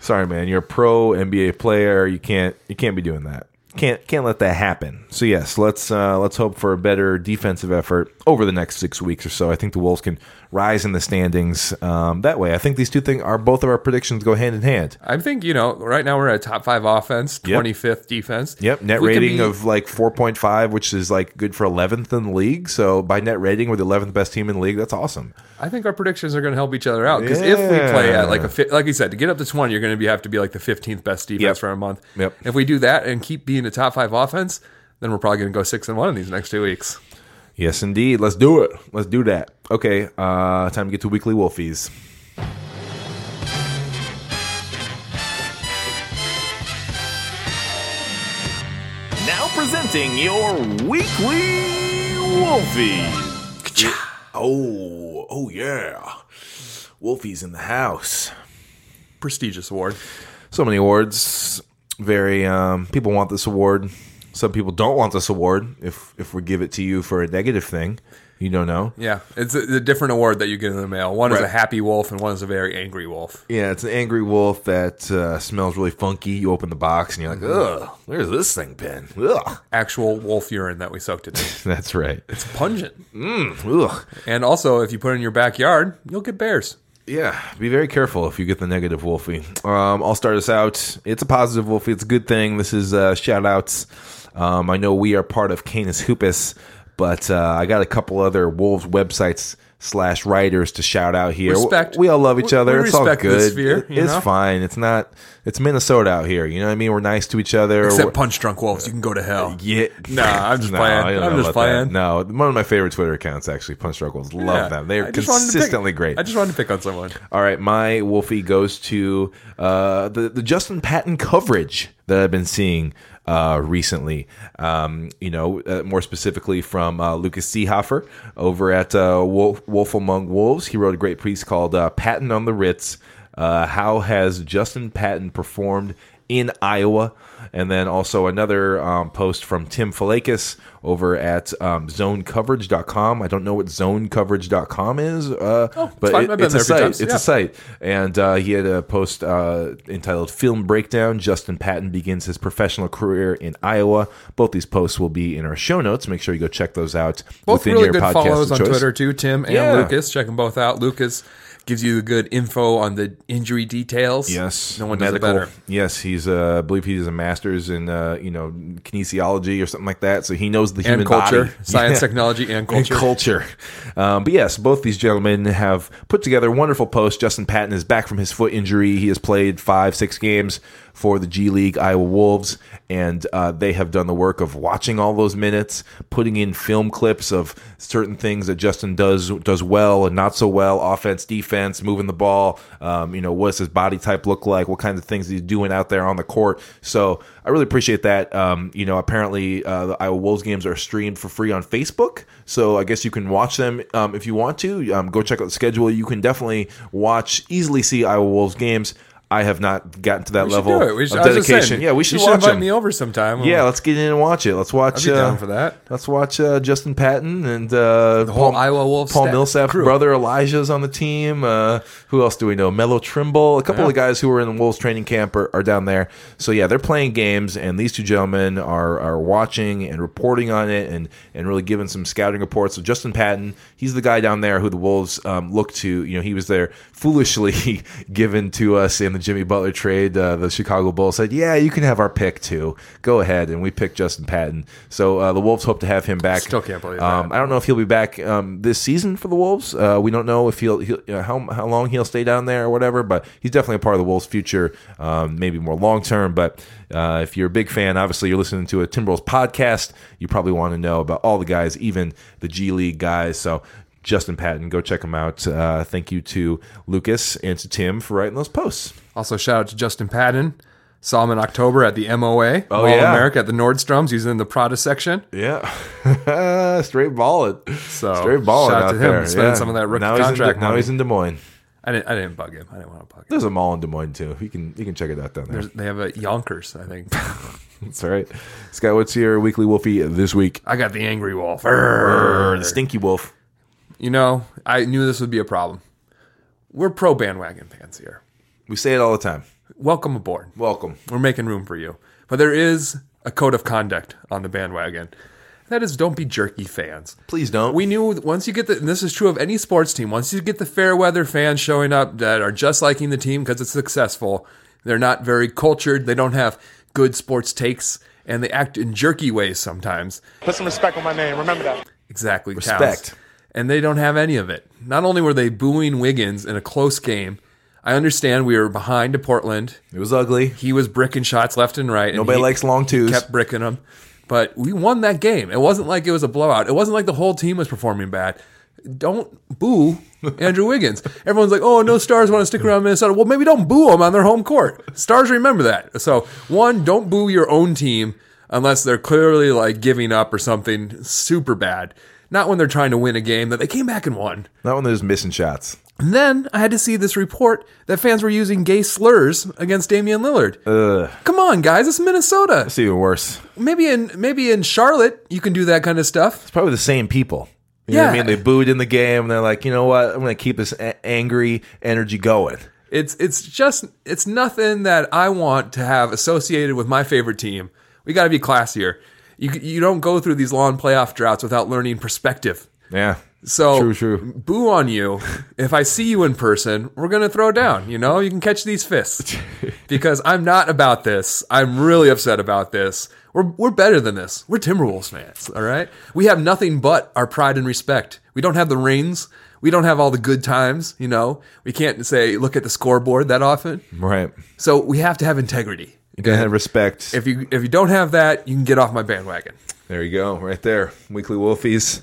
Sorry, man. You're a pro NBA player. You can't. You can't be doing that. Can't can't let that happen. So yes, let's uh, let's hope for a better defensive effort over the next six weeks or so. I think the Wolves can rise in the standings um, that way. I think these two things are both of our predictions go hand in hand. I think you know. Right now we're at top five offense, Yep. 25th defense. Yep, net If we can rating be- of like 4.5, which is like good for 11th in the league. So by net rating, we're the 11th best team in the league. That's awesome. I think our predictions are going to help each other out because if we play at like a fi- like you said to get up to 20, you're going to be have to be like the 15th best defense Yep. for a month. Yep. If we do that and keep being a top five offense, then we're probably going to go six and one in these next two weeks. Yes, indeed. Let's do it. Let's do that. Okay, uh, time to get to weekly Wolfies. Now presenting your weekly Wolfie. Oh, oh yeah. Wolfie's in the house. Prestigious award. So many awards. Very um people want this award. Some people don't want this award if if we give it to you for a negative thing. You don't know. Yeah, it's a, a different award that you get in the mail. One is a happy wolf, and one is a very angry wolf. Yeah, it's an angry wolf that uh, smells really funky. You open the box and you're like, ugh, where's this thing been? Ugh. Actual wolf urine that we soaked it in. That's right. It's pungent. Ugh. And also, if you put it in your backyard, you'll get bears. Yeah, be very careful if you get the negative Wolfie. Um, I'll start us out. It's a positive Wolfie. It's a good thing. This is uh, shout outs. Um, I know we are part of Canis Hoopus, but uh, I got a couple other Wolves websites slash writers to shout out here. Respect. We all love each other. we it's all good. this sphere, It- it's know? fine. It's not. It's Minnesota out here. You know what I mean? We're nice to each other. Except We're- punch drunk wolves, you can go to hell. yeah. Nah, I'm just No, playing. I'm just about that. playing. No, one of my favorite Twitter accounts actually, Punch drunk wolves. Love Yeah. them. Just wanted to pick- consistently great. I just wanted to pick on someone. All right, my Wolfie goes to uh, the the Justin Patton coverage that I've been seeing uh, recently. Um, you know, uh, more specifically from uh, Lucas Seehafer over at uh, Wolf, Wolf Among Wolves. He wrote a great piece called uh, "Patton on the Ritz." Uh, how has Justin Patton performed in Iowa? And then also another um, post from Tim Faklis over at um, zonecoverage.com. I don't know what zonecoverage.com is, uh, but it- it's a there a few site. It's Yeah. a site. And uh, he had a post uh, entitled Film Breakdown Justin Patton Begins His Professional Career in Iowa. Both these posts will be in our show notes. Make sure you go check those out. Both within really your good podcast follows on. Twitter too, Tim and Yeah. Lucas. Check them both out. Lucas gives you the good info on the injury details. Yes, no one medical. does it better. Yes, he's. Uh, I believe he has a master's in uh, you know kinesiology or something like that. So he knows the human culture, body, science, Yeah. technology, and And culture. culture. Um, but yes, both these gentlemen have put together wonderful posts. Justin Patton is back from his foot injury. He has played five, six games for the G League Iowa Wolves, and uh, they have done the work of watching all those minutes, putting in film clips of certain things that Justin does does well and not so well, offense, defense, moving the ball. Um, you know, what's his body type look like? What kinds of things he's doing out there on the court? So I really appreciate that. Um, you know, apparently uh, the Iowa Wolves games are streamed for free on Facebook, so I guess you can watch them um, if you want to. Um, go check out the schedule. You can definitely watch, easily see Iowa Wolves games. I have not gotten to that We level do it. We should, of I was just dedication. saying, yeah, we should you should watch invite them. me over sometime. Yeah, let's get in and watch it. Let's watch. I'd uh, down for that. Let's watch uh, Justin Patton and uh, the whole Iowa Wolves Paul Millsap's crew. brother Elijah's on the team. Uh, who else do we know? Melo Trimble. A couple Yeah. of guys who were in the Wolves training camp are, are down there. So yeah, they're playing games, and these two gentlemen are are watching and reporting on it, and and really giving some scouting reports. So Justin Patton, he's the guy down there who the Wolves um, look to. You know, he was there foolishly given to us in the Jimmy Butler trade. Uh, the Chicago Bulls said, "Yeah, you can have our pick too. Go ahead," and we picked Justin Patton. So uh, the Wolves hope to have him back. Still can't believe Um, that. I don't know if he'll be back um, this season for the Wolves. Uh, we don't know if he'll, he'll uh, how how long he'll stay down there or whatever. But he's definitely a part of the Wolves' future, um, maybe more long term. But uh, if you're a big fan, obviously you're listening to a Timberwolves podcast. You probably want to know about all the guys, even the G League guys. So. Justin Patton, go check him out. Uh, thank you to Lucas and to Tim for writing those posts. Also, shout out to Justin Patton. Saw him in October at the MOA, Oh, Mall yeah. America at the Nordstroms. He's in the Prada section. Yeah, straight balling. So, straight balling shout out out to him, there. spending Yeah. some of that rookie now he's in contract De- now he's in Des Moines. I didn't. I didn't bug him. I didn't want to bug him. There's a mall in Des Moines too. You can you can check it out down there. There's, they have a Younkers, I think. That's all right. Scott, what's your weekly wolfie this week? I got the angry wolf. The stinky wolf. You know, I knew this would be a problem. We're pro bandwagon fans here. We say it all the time. Welcome aboard. Welcome. We're making room for you. But there is a code of conduct on the bandwagon. That is, don't be jerky fans. Please don't. We knew once you get the, and this is true of any sports team, once you get the fair weather fans showing up that are just liking the team because it's successful, they're not very cultured, they don't have good sports takes, and they act in jerky ways sometimes. Put some respect on my name. Remember that. Exactly. Respect. counts. And they don't have any of it. Not only were they booing Wiggins in a close game, I understand we were behind to Portland. it was ugly. He was bricking shots left and right. and Nobody he likes long twos. Kept bricking them. But we won that game. It wasn't like it was a blowout. It wasn't like the whole team was performing bad. Don't boo Andrew Wiggins. Everyone's like, oh, no stars want to stick around Minnesota. Well, maybe don't boo them on their home court. Stars remember that. So, one, don't boo your own team unless they're clearly like giving up or something super bad. Not when they're trying to win a game that they came back and won. Not when they're just missing shots. And then I had to see this report that fans were using gay slurs against Damian Lillard. Ugh. Come on, guys, it's Minnesota. It's even worse. Maybe in maybe in Charlotte you can do that kind of stuff. It's probably the same people. You know what I Yeah. mean? They booed in the game and they're like, you know what? I'm going to keep this a- angry energy going. It's it's just it's nothing that I want to have associated with my favorite team. We got to be classier. You you don't go through these long playoff droughts without learning perspective. Yeah. So True, true. boo on you. If I see you in person, we're gonna throw down. You know, you can catch these fists because I'm not about this. I'm really upset about this. We're we're better than this. We're Timberwolves fans. All right. We have nothing but our pride and respect. We don't have the rings. We don't have all the good times. You know, we can't say look at the scoreboard that often. Right. So we have to have integrity. You gotta have respect. If you if you don't have that, you can get off my bandwagon. there you go, right there. Weekly Wolfies.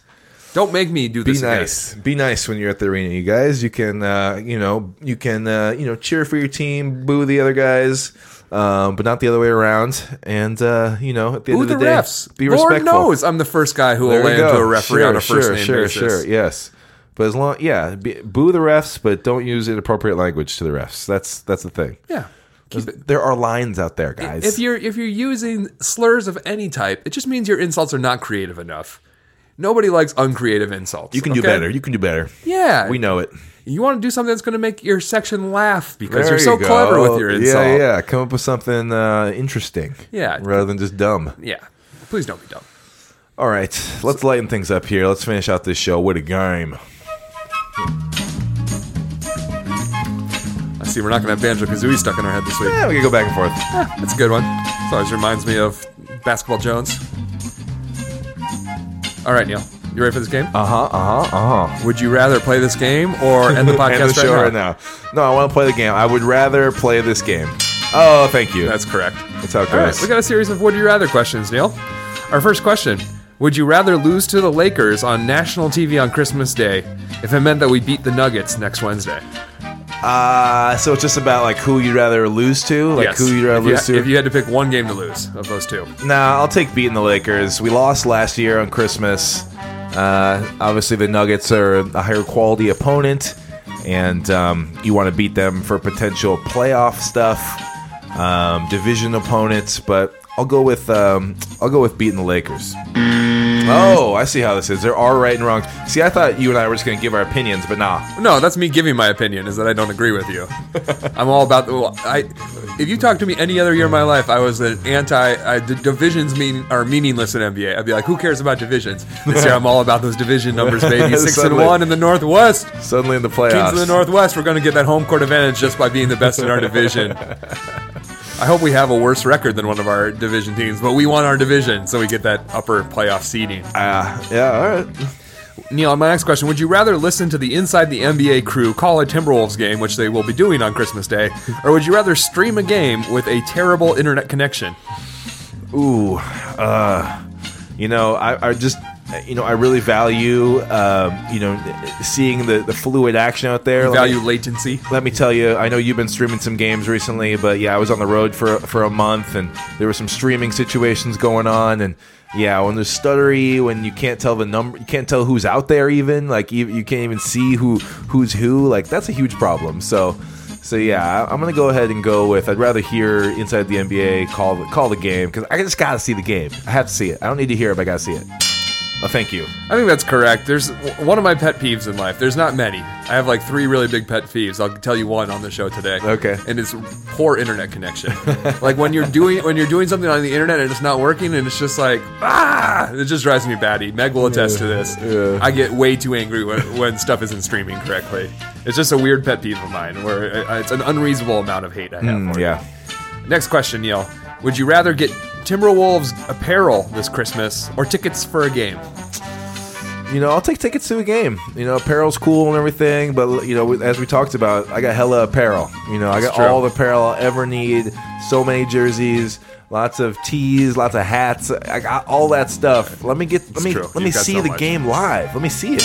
Don't make me do Be this. again. nice. Be nice when you're at the arena, you guys. You can, uh, you know, you can, uh, you know, cheer for your team, boo the other guys, um, but not the other way around. And uh, you know, at the Who end of the day, refs? be Lord respectful. knows I'm the first guy who will There you land go. to a referee sure, on a first sure, name sure, basis. Sure, yes. But as long, yeah, be, boo the refs, but don't use inappropriate language to the refs. That's that's the thing. Yeah. Keep. There are lines out there, guys. If you're if you're using slurs of any type, it just means your insults are not creative enough. Nobody likes uncreative insults. you can do better. You can do better. Yeah, We know it. You want to do something that's going to make your section laugh because There you're so you clever with your insult. Yeah, yeah. Come up with something uh, interesting. Yeah. Rather than just dumb. Yeah. Please don't be dumb. All right, let's lighten things up here. Let's finish out this show with a game. I see we're not going to have Banjo Kazooie stuck in our head this week. Yeah, we can go back and forth. That's a good one. This always reminds me of Basketball Jones. All right, Neil. You ready for this game? Uh huh. Uh huh. Uh huh. Would you rather play this game or end the podcast End the show right, right now? now. No, I want to play the game. I would rather play this game. Oh, thank you. That's correct. That's how it All right, goes. we got a series of would you rather questions, Neil. Our first question Would you rather lose to the Lakers on national TV on Christmas Day if it meant that we beat the Nuggets next Wednesday? Uh, so it's just about like who you'd rather lose to, like Yes. who you'd rather if you, lose to. If you had to pick one game to lose of those two. Nah, I'll take beating the Lakers. We lost last year on Christmas. Uh, obviously, the Nuggets are a higher quality opponent, and um, you want to beat them for potential playoff stuff, um, division opponents. But I'll go with um, I'll go with beating the Lakers. Mm. Oh, I see how this is. There are right and wrong. See, I thought you and I were just going to give our opinions, but nah. No, that's me giving my opinion. Is that I don't agree with you. I'm all about the. well, I. If you talk to me any other year of my life, I was an anti. I, d- divisions mean are meaningless in NBA. I'd be like, who cares about divisions? This year, I'm all about those division numbers, baby. Six and Suddenly. one in the Northwest. Suddenly in the playoffs. Kings of the Northwest. We're going to get that home court advantage just by being the best in our division. I hope we have a worse record than one of our division teams, but we won our division, so we get that upper playoff seeding. Ah, yeah, all right. Neil, my next question: Would you rather listen to the Inside the NBA crew call a Timberwolves game, which they will be doing on Christmas Day, or would you rather stream a game with a terrible internet connection? Ooh, uh, you know, I, I just, you know, I really value, um, you know, seeing the, the fluid action out there. Me- Value latency. let me tell you, I know you've been streaming some games recently, but yeah, I was on the road for for a month, and there were some streaming situations going on, and yeah, when there's stuttery, when you can't tell the number, you can't tell who's out there, even like you, you can't even see who who's who, like that's a huge problem. So. So yeah, I'm gonna go ahead and go with. I'd rather hear inside the NBA call the, call the game because I just gotta see the game. I have to see it. I don't need to hear it, but I gotta see it. Oh, thank you. I think that's correct. There's one of my pet peeves in life. There's not many. I have like three really big pet peeves. I'll tell you one on the show today. Okay. And it's poor internet connection. like when you're doing when you're doing something on the internet and it's not working and it's just like ah, it just drives me batty. Meg will attest to this. I get way too angry when, when stuff isn't streaming correctly. It's just a weird pet peeve of mine where uh, it's an unreasonable amount of hate I have. Mm, for it. yeah. Next question, Neil. Would you rather get Timberwolves apparel this Christmas or tickets for a game? You know, I'll take tickets to a game. You know, apparel's cool and everything, but you know, as we talked about, I got hella apparel. You know, I got That's true. all the apparel I'll ever need. So many jerseys, lots of tees, lots of hats. I got all that stuff. Let me get. Let me true. let me You've got see so the much. game live. Let me see it.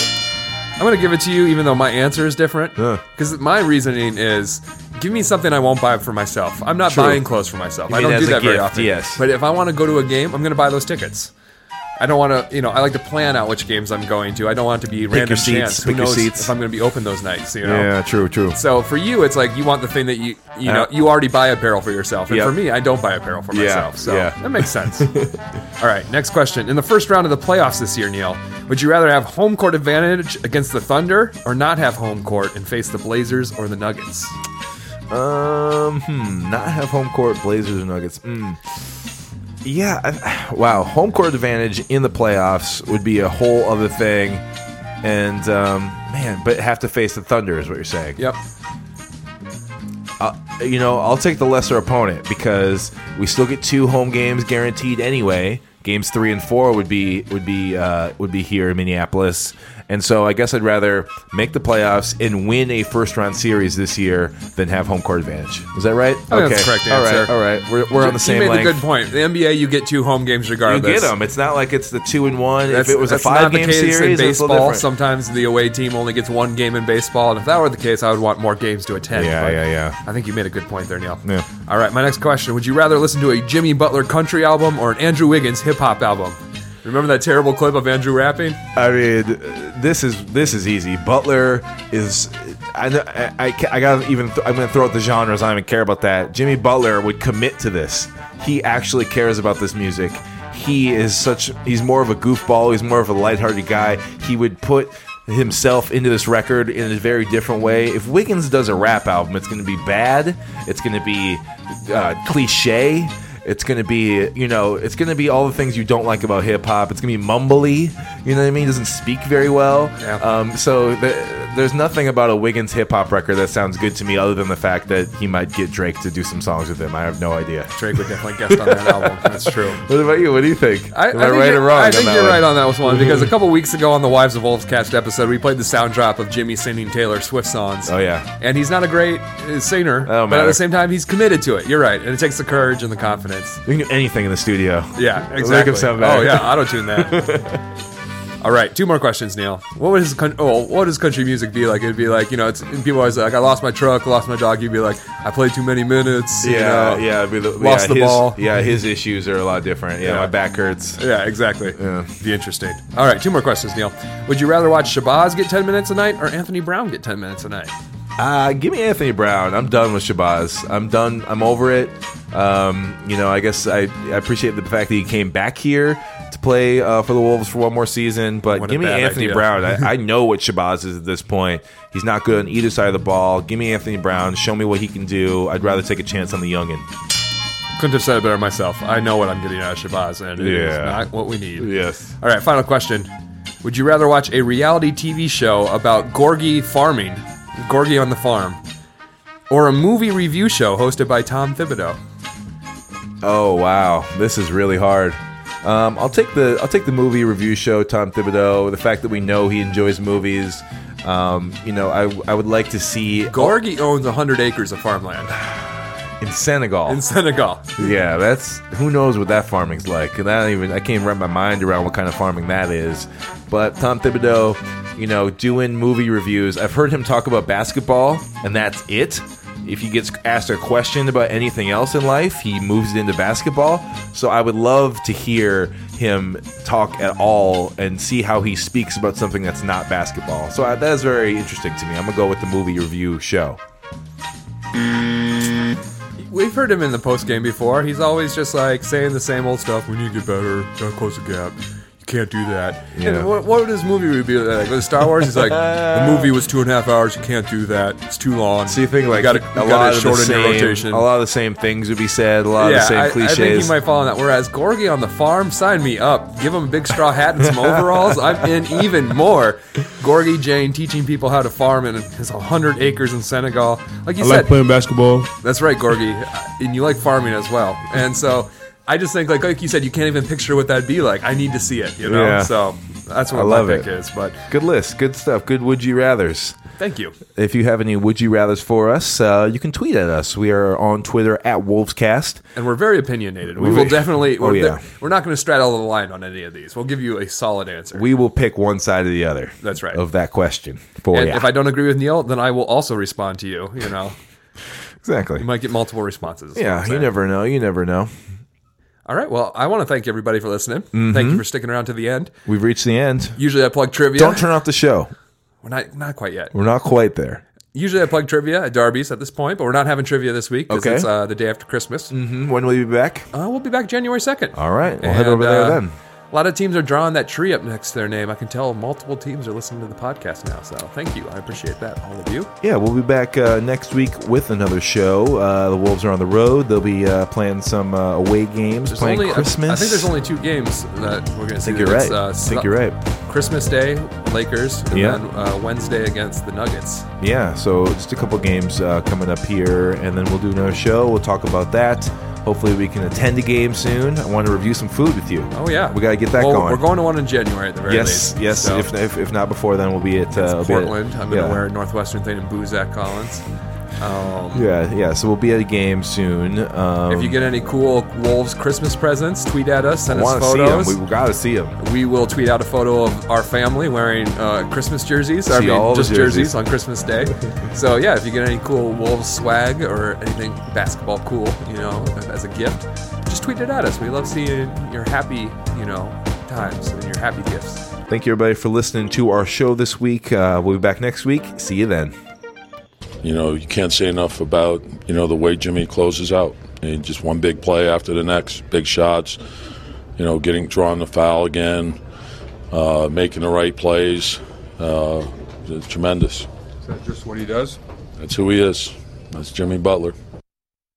I'm gonna give it to you, even though my answer is different. Because my reasoning is, give me something I won't buy for myself. I'm not True. buying clothes for myself. You I don't do that very often. yes. But if I want to go to a game, I'm gonna buy those tickets. I don't want to, you know, I like to plan out which games I'm going to. I don't want it to be random your seats, chance. Who pick knows seats. if I'm going to be open those nights? You know. Yeah, true, true. So for you, it's like you want the thing that you you know you already buy apparel for yourself, and Yep. for me, I don't buy apparel for Yeah, myself. So yeah. that makes sense. All right, next question. In the first round of the playoffs this year, Neil, would you rather have home court advantage against the Thunder or not have home court and face the Blazers or the Nuggets? Um, hmm, not have home court Blazers or Nuggets. Hmm. Yeah, I, wow. Home court advantage in the playoffs would be a whole other thing. and um, man, but have to face the Thunder is what you're saying. Yep. You know, I'll take the lesser opponent because we still get two home games guaranteed anyway. Games three and four would be would be uh, would be here in Minneapolis, and so I guess I'd rather make the playoffs and win a first round series this year than have home court advantage. Is that right? Think that's the correct All right, answer. all right. We're, we're on the same You made length. a good point. The NBA, you get two home games regardless. You get them. It's not like it's the two and one. That's, if it was a five game series, in it's a baseball. Sometimes the away team only gets one game in baseball, and if that were the case, I would want more games to attend. Yeah, but yeah, yeah. I think you made a good point there, Neil. Yeah. All right, my next question: Would you rather listen to a Jimmy Butler country album or an Andrew Wiggins hip hop album? Remember that terrible clip of Andrew rapping? I mean, this is this is easy. Butler is. I I, I, I got even. Th- I'm to throw out the genres. I don't even care about that. Jimmy Butler would commit to this. He actually cares about this music. He is such. He's more of a goofball. He's more of a lighthearted guy. He would put himself into this record in a very different way. If Wiggins does a rap album, it's going to be bad. It's going to be uh, cliche. It's gonna be, you know, it's gonna be all the things you don't like about hip hop. It's gonna be mumbly, you know what I mean? Doesn't speak very well. Yeah. Um, so th- there's nothing about a Wiggins hip hop record that sounds good to me, other than the fact that he might get Drake to do some songs with him. I have no idea. Drake would definitely guest on that album. That's true. What about you? What do you think? I, Am I I, think right you're- or wrong? I think you're one? right on that one because a couple weeks ago on the Wives of Wolves cast episode, we played the sound drop of Jimmy singing Taylor Swift songs. Oh yeah. And he's not a great uh, singer, but at the same time, he's committed to it. You're right, and it takes the courage and the confidence. We can do anything in the studio. Yeah, Make exactly. him sound oh better. yeah, auto tune that. All right, two more questions, Neil. What would his coun- oh, what does country music be like? It'd be like you know, it's people always like I lost my truck, lost my dog. You'd be like I played too many minutes. you Yeah, know. yeah, the, Lost yeah, the his, ball. Yeah, his issues are a lot different. Yeah, Yeah. my back hurts. Yeah, exactly. Yeah. Be interesting. All right, two more questions, Neil. Would you rather watch Shabazz get 10 minutes a night or Anthony Brown get 10 minutes a night? Uh, give me Anthony Brown. I'm done with Shabazz. I'm done. I'm over it. Um, you know, I guess I, I appreciate the fact that he came back here to play uh, for the Wolves for one more season. But What a give me bad Anthony idea. Brown. I, I know what Shabazz is at this point. He's not good on either side of the ball. Give me Anthony Brown. Show me what he can do. I'd rather take a chance on the youngin. Couldn't have said it better myself. I know what I'm getting out of Shabazz, and it is Yeah. not what we need. Yes. All right, final question. Would you rather watch a reality TV show about Gorgui farming, Gorgui on the farm, or a movie review show hosted by Tom Thibodeau? Oh wow, this is really hard. Um, I'll take the I'll take the movie review show. Tom Thibodeau. The fact that we know he enjoys movies. Um, you know, I I would like to see Gorgui owns 100 acres of farmland in Senegal. in Senegal. yeah, that's who knows what that farming's like. And I don't even I can't even wrap my mind around what kind of farming that is. But Tom Thibodeau, you know, doing movie reviews. I've heard him talk about basketball, and that's it. If he gets asked a question about anything else in life, he moves it into basketball. So I would love to hear him talk at all and see how he speaks about something that's not basketball. So I, that is very interesting to me. I'm gonna go with the movie review show. We've heard him in the post game before. He's always just like saying the same old stuff. We need to get better. Gotta close the gap. You can't do that. Yeah. And what, what would his movie be like? With Star Wars, he's like, the movie was two and a half hours. You can't do that. It's too long. So you think like gotta, a lot of the same, rotation. a lot of the same things would be said, a lot yeah, of the same I, cliches. I think he might fall on that. Whereas Gorgui on the farm, sign me up. Give him a big straw hat and some overalls. I'm in even more. Gorgui Dieng teaching people how to farm in his 100 acres in Senegal. Like you I said, like playing basketball. That's right, Gorgui, and you like farming as well. And so I just think, like, like you said, you can't even picture what that'd be like. I need to see it, you know. Yeah. So that's what I my love pick it. is. But Good list, good stuff, good would you rather's. thank you. If you have any would you rather's for us, uh, you can tweet at us. We are on Twitter at Wolvescast. And we're very opinionated. We We- will definitely. Oh, We're, yeah. we're not going to straddle the line on any of these. We'll give you a solid answer. We will pick one side or the other. That's right. Of that question for and you. if I don't agree with Neil, then I will also respond to you. You know, exactly. you might get multiple responses. is what I'm Yeah, you never know. You never know. All right. Well, I want to thank everybody for listening. Mm-hmm. Thank you for sticking around to the end. We've reached the end. Usually I plug trivia. Don't turn off the show. We're not not quite yet. We're not quite there. Usually I plug trivia at Darby's at this point, but we're not having trivia this week because Okay. it's uh, the day after Christmas. hmm When will you be back? Uh, we'll be back January 2nd. All right, we'll head over there uh, then. A lot of teams are drawing that tree up next to their name. I can tell multiple teams are listening to the podcast now. So thank you. I appreciate that, all of you. Yeah, we'll be back uh, next week with another show. Uh, the Wolves are on the road. They'll be uh, playing some uh, away games, There's playing only, Christmas. I, think there's only two games that we're going to see. I think you're right. Uh, I think you're right. Christmas Day, Lakers, and Yeah. then uh, Wednesday against the Nuggets. Yeah, so just a couple games uh, coming up here, and then we'll do another show. We'll talk about that. Hopefully, we can attend a game soon. I want to review some food with you. Oh yeah, we got to get that Well, going. We're going to one in January at the very yes, least. yes. So, If, if, if not before, then we'll be at uh, we'll be at- Portland, I'm going to yeah. wear a Northwestern thing and booze at Collins. Um, Yeah, yeah. So we'll be at a game soon. Um, If you get any cool Wolves Christmas presents, tweet at us, send I us want to see them. photos. We got to see them. We will tweet out a photo of our family wearing uh, Christmas jerseys. I See mean, all the just jerseys. jerseys. on Christmas Day. so yeah, if you get any cool Wolves swag or anything basketball cool, you know, as a gift, just tweet it at us. We love seeing your happy, you know, times and your happy gifts. Thank you, everybody, for listening to our show this week. Uh, we'll be back next week. See you then. You know, you can't say enough about, you know, the way Jimmy closes out. And just one big play after the next, big shots, you know, getting drawn the foul again, uh, making the right plays. Uh, it's tremendous. Is that just what he does? That's who he is. That's Jimmy Butler.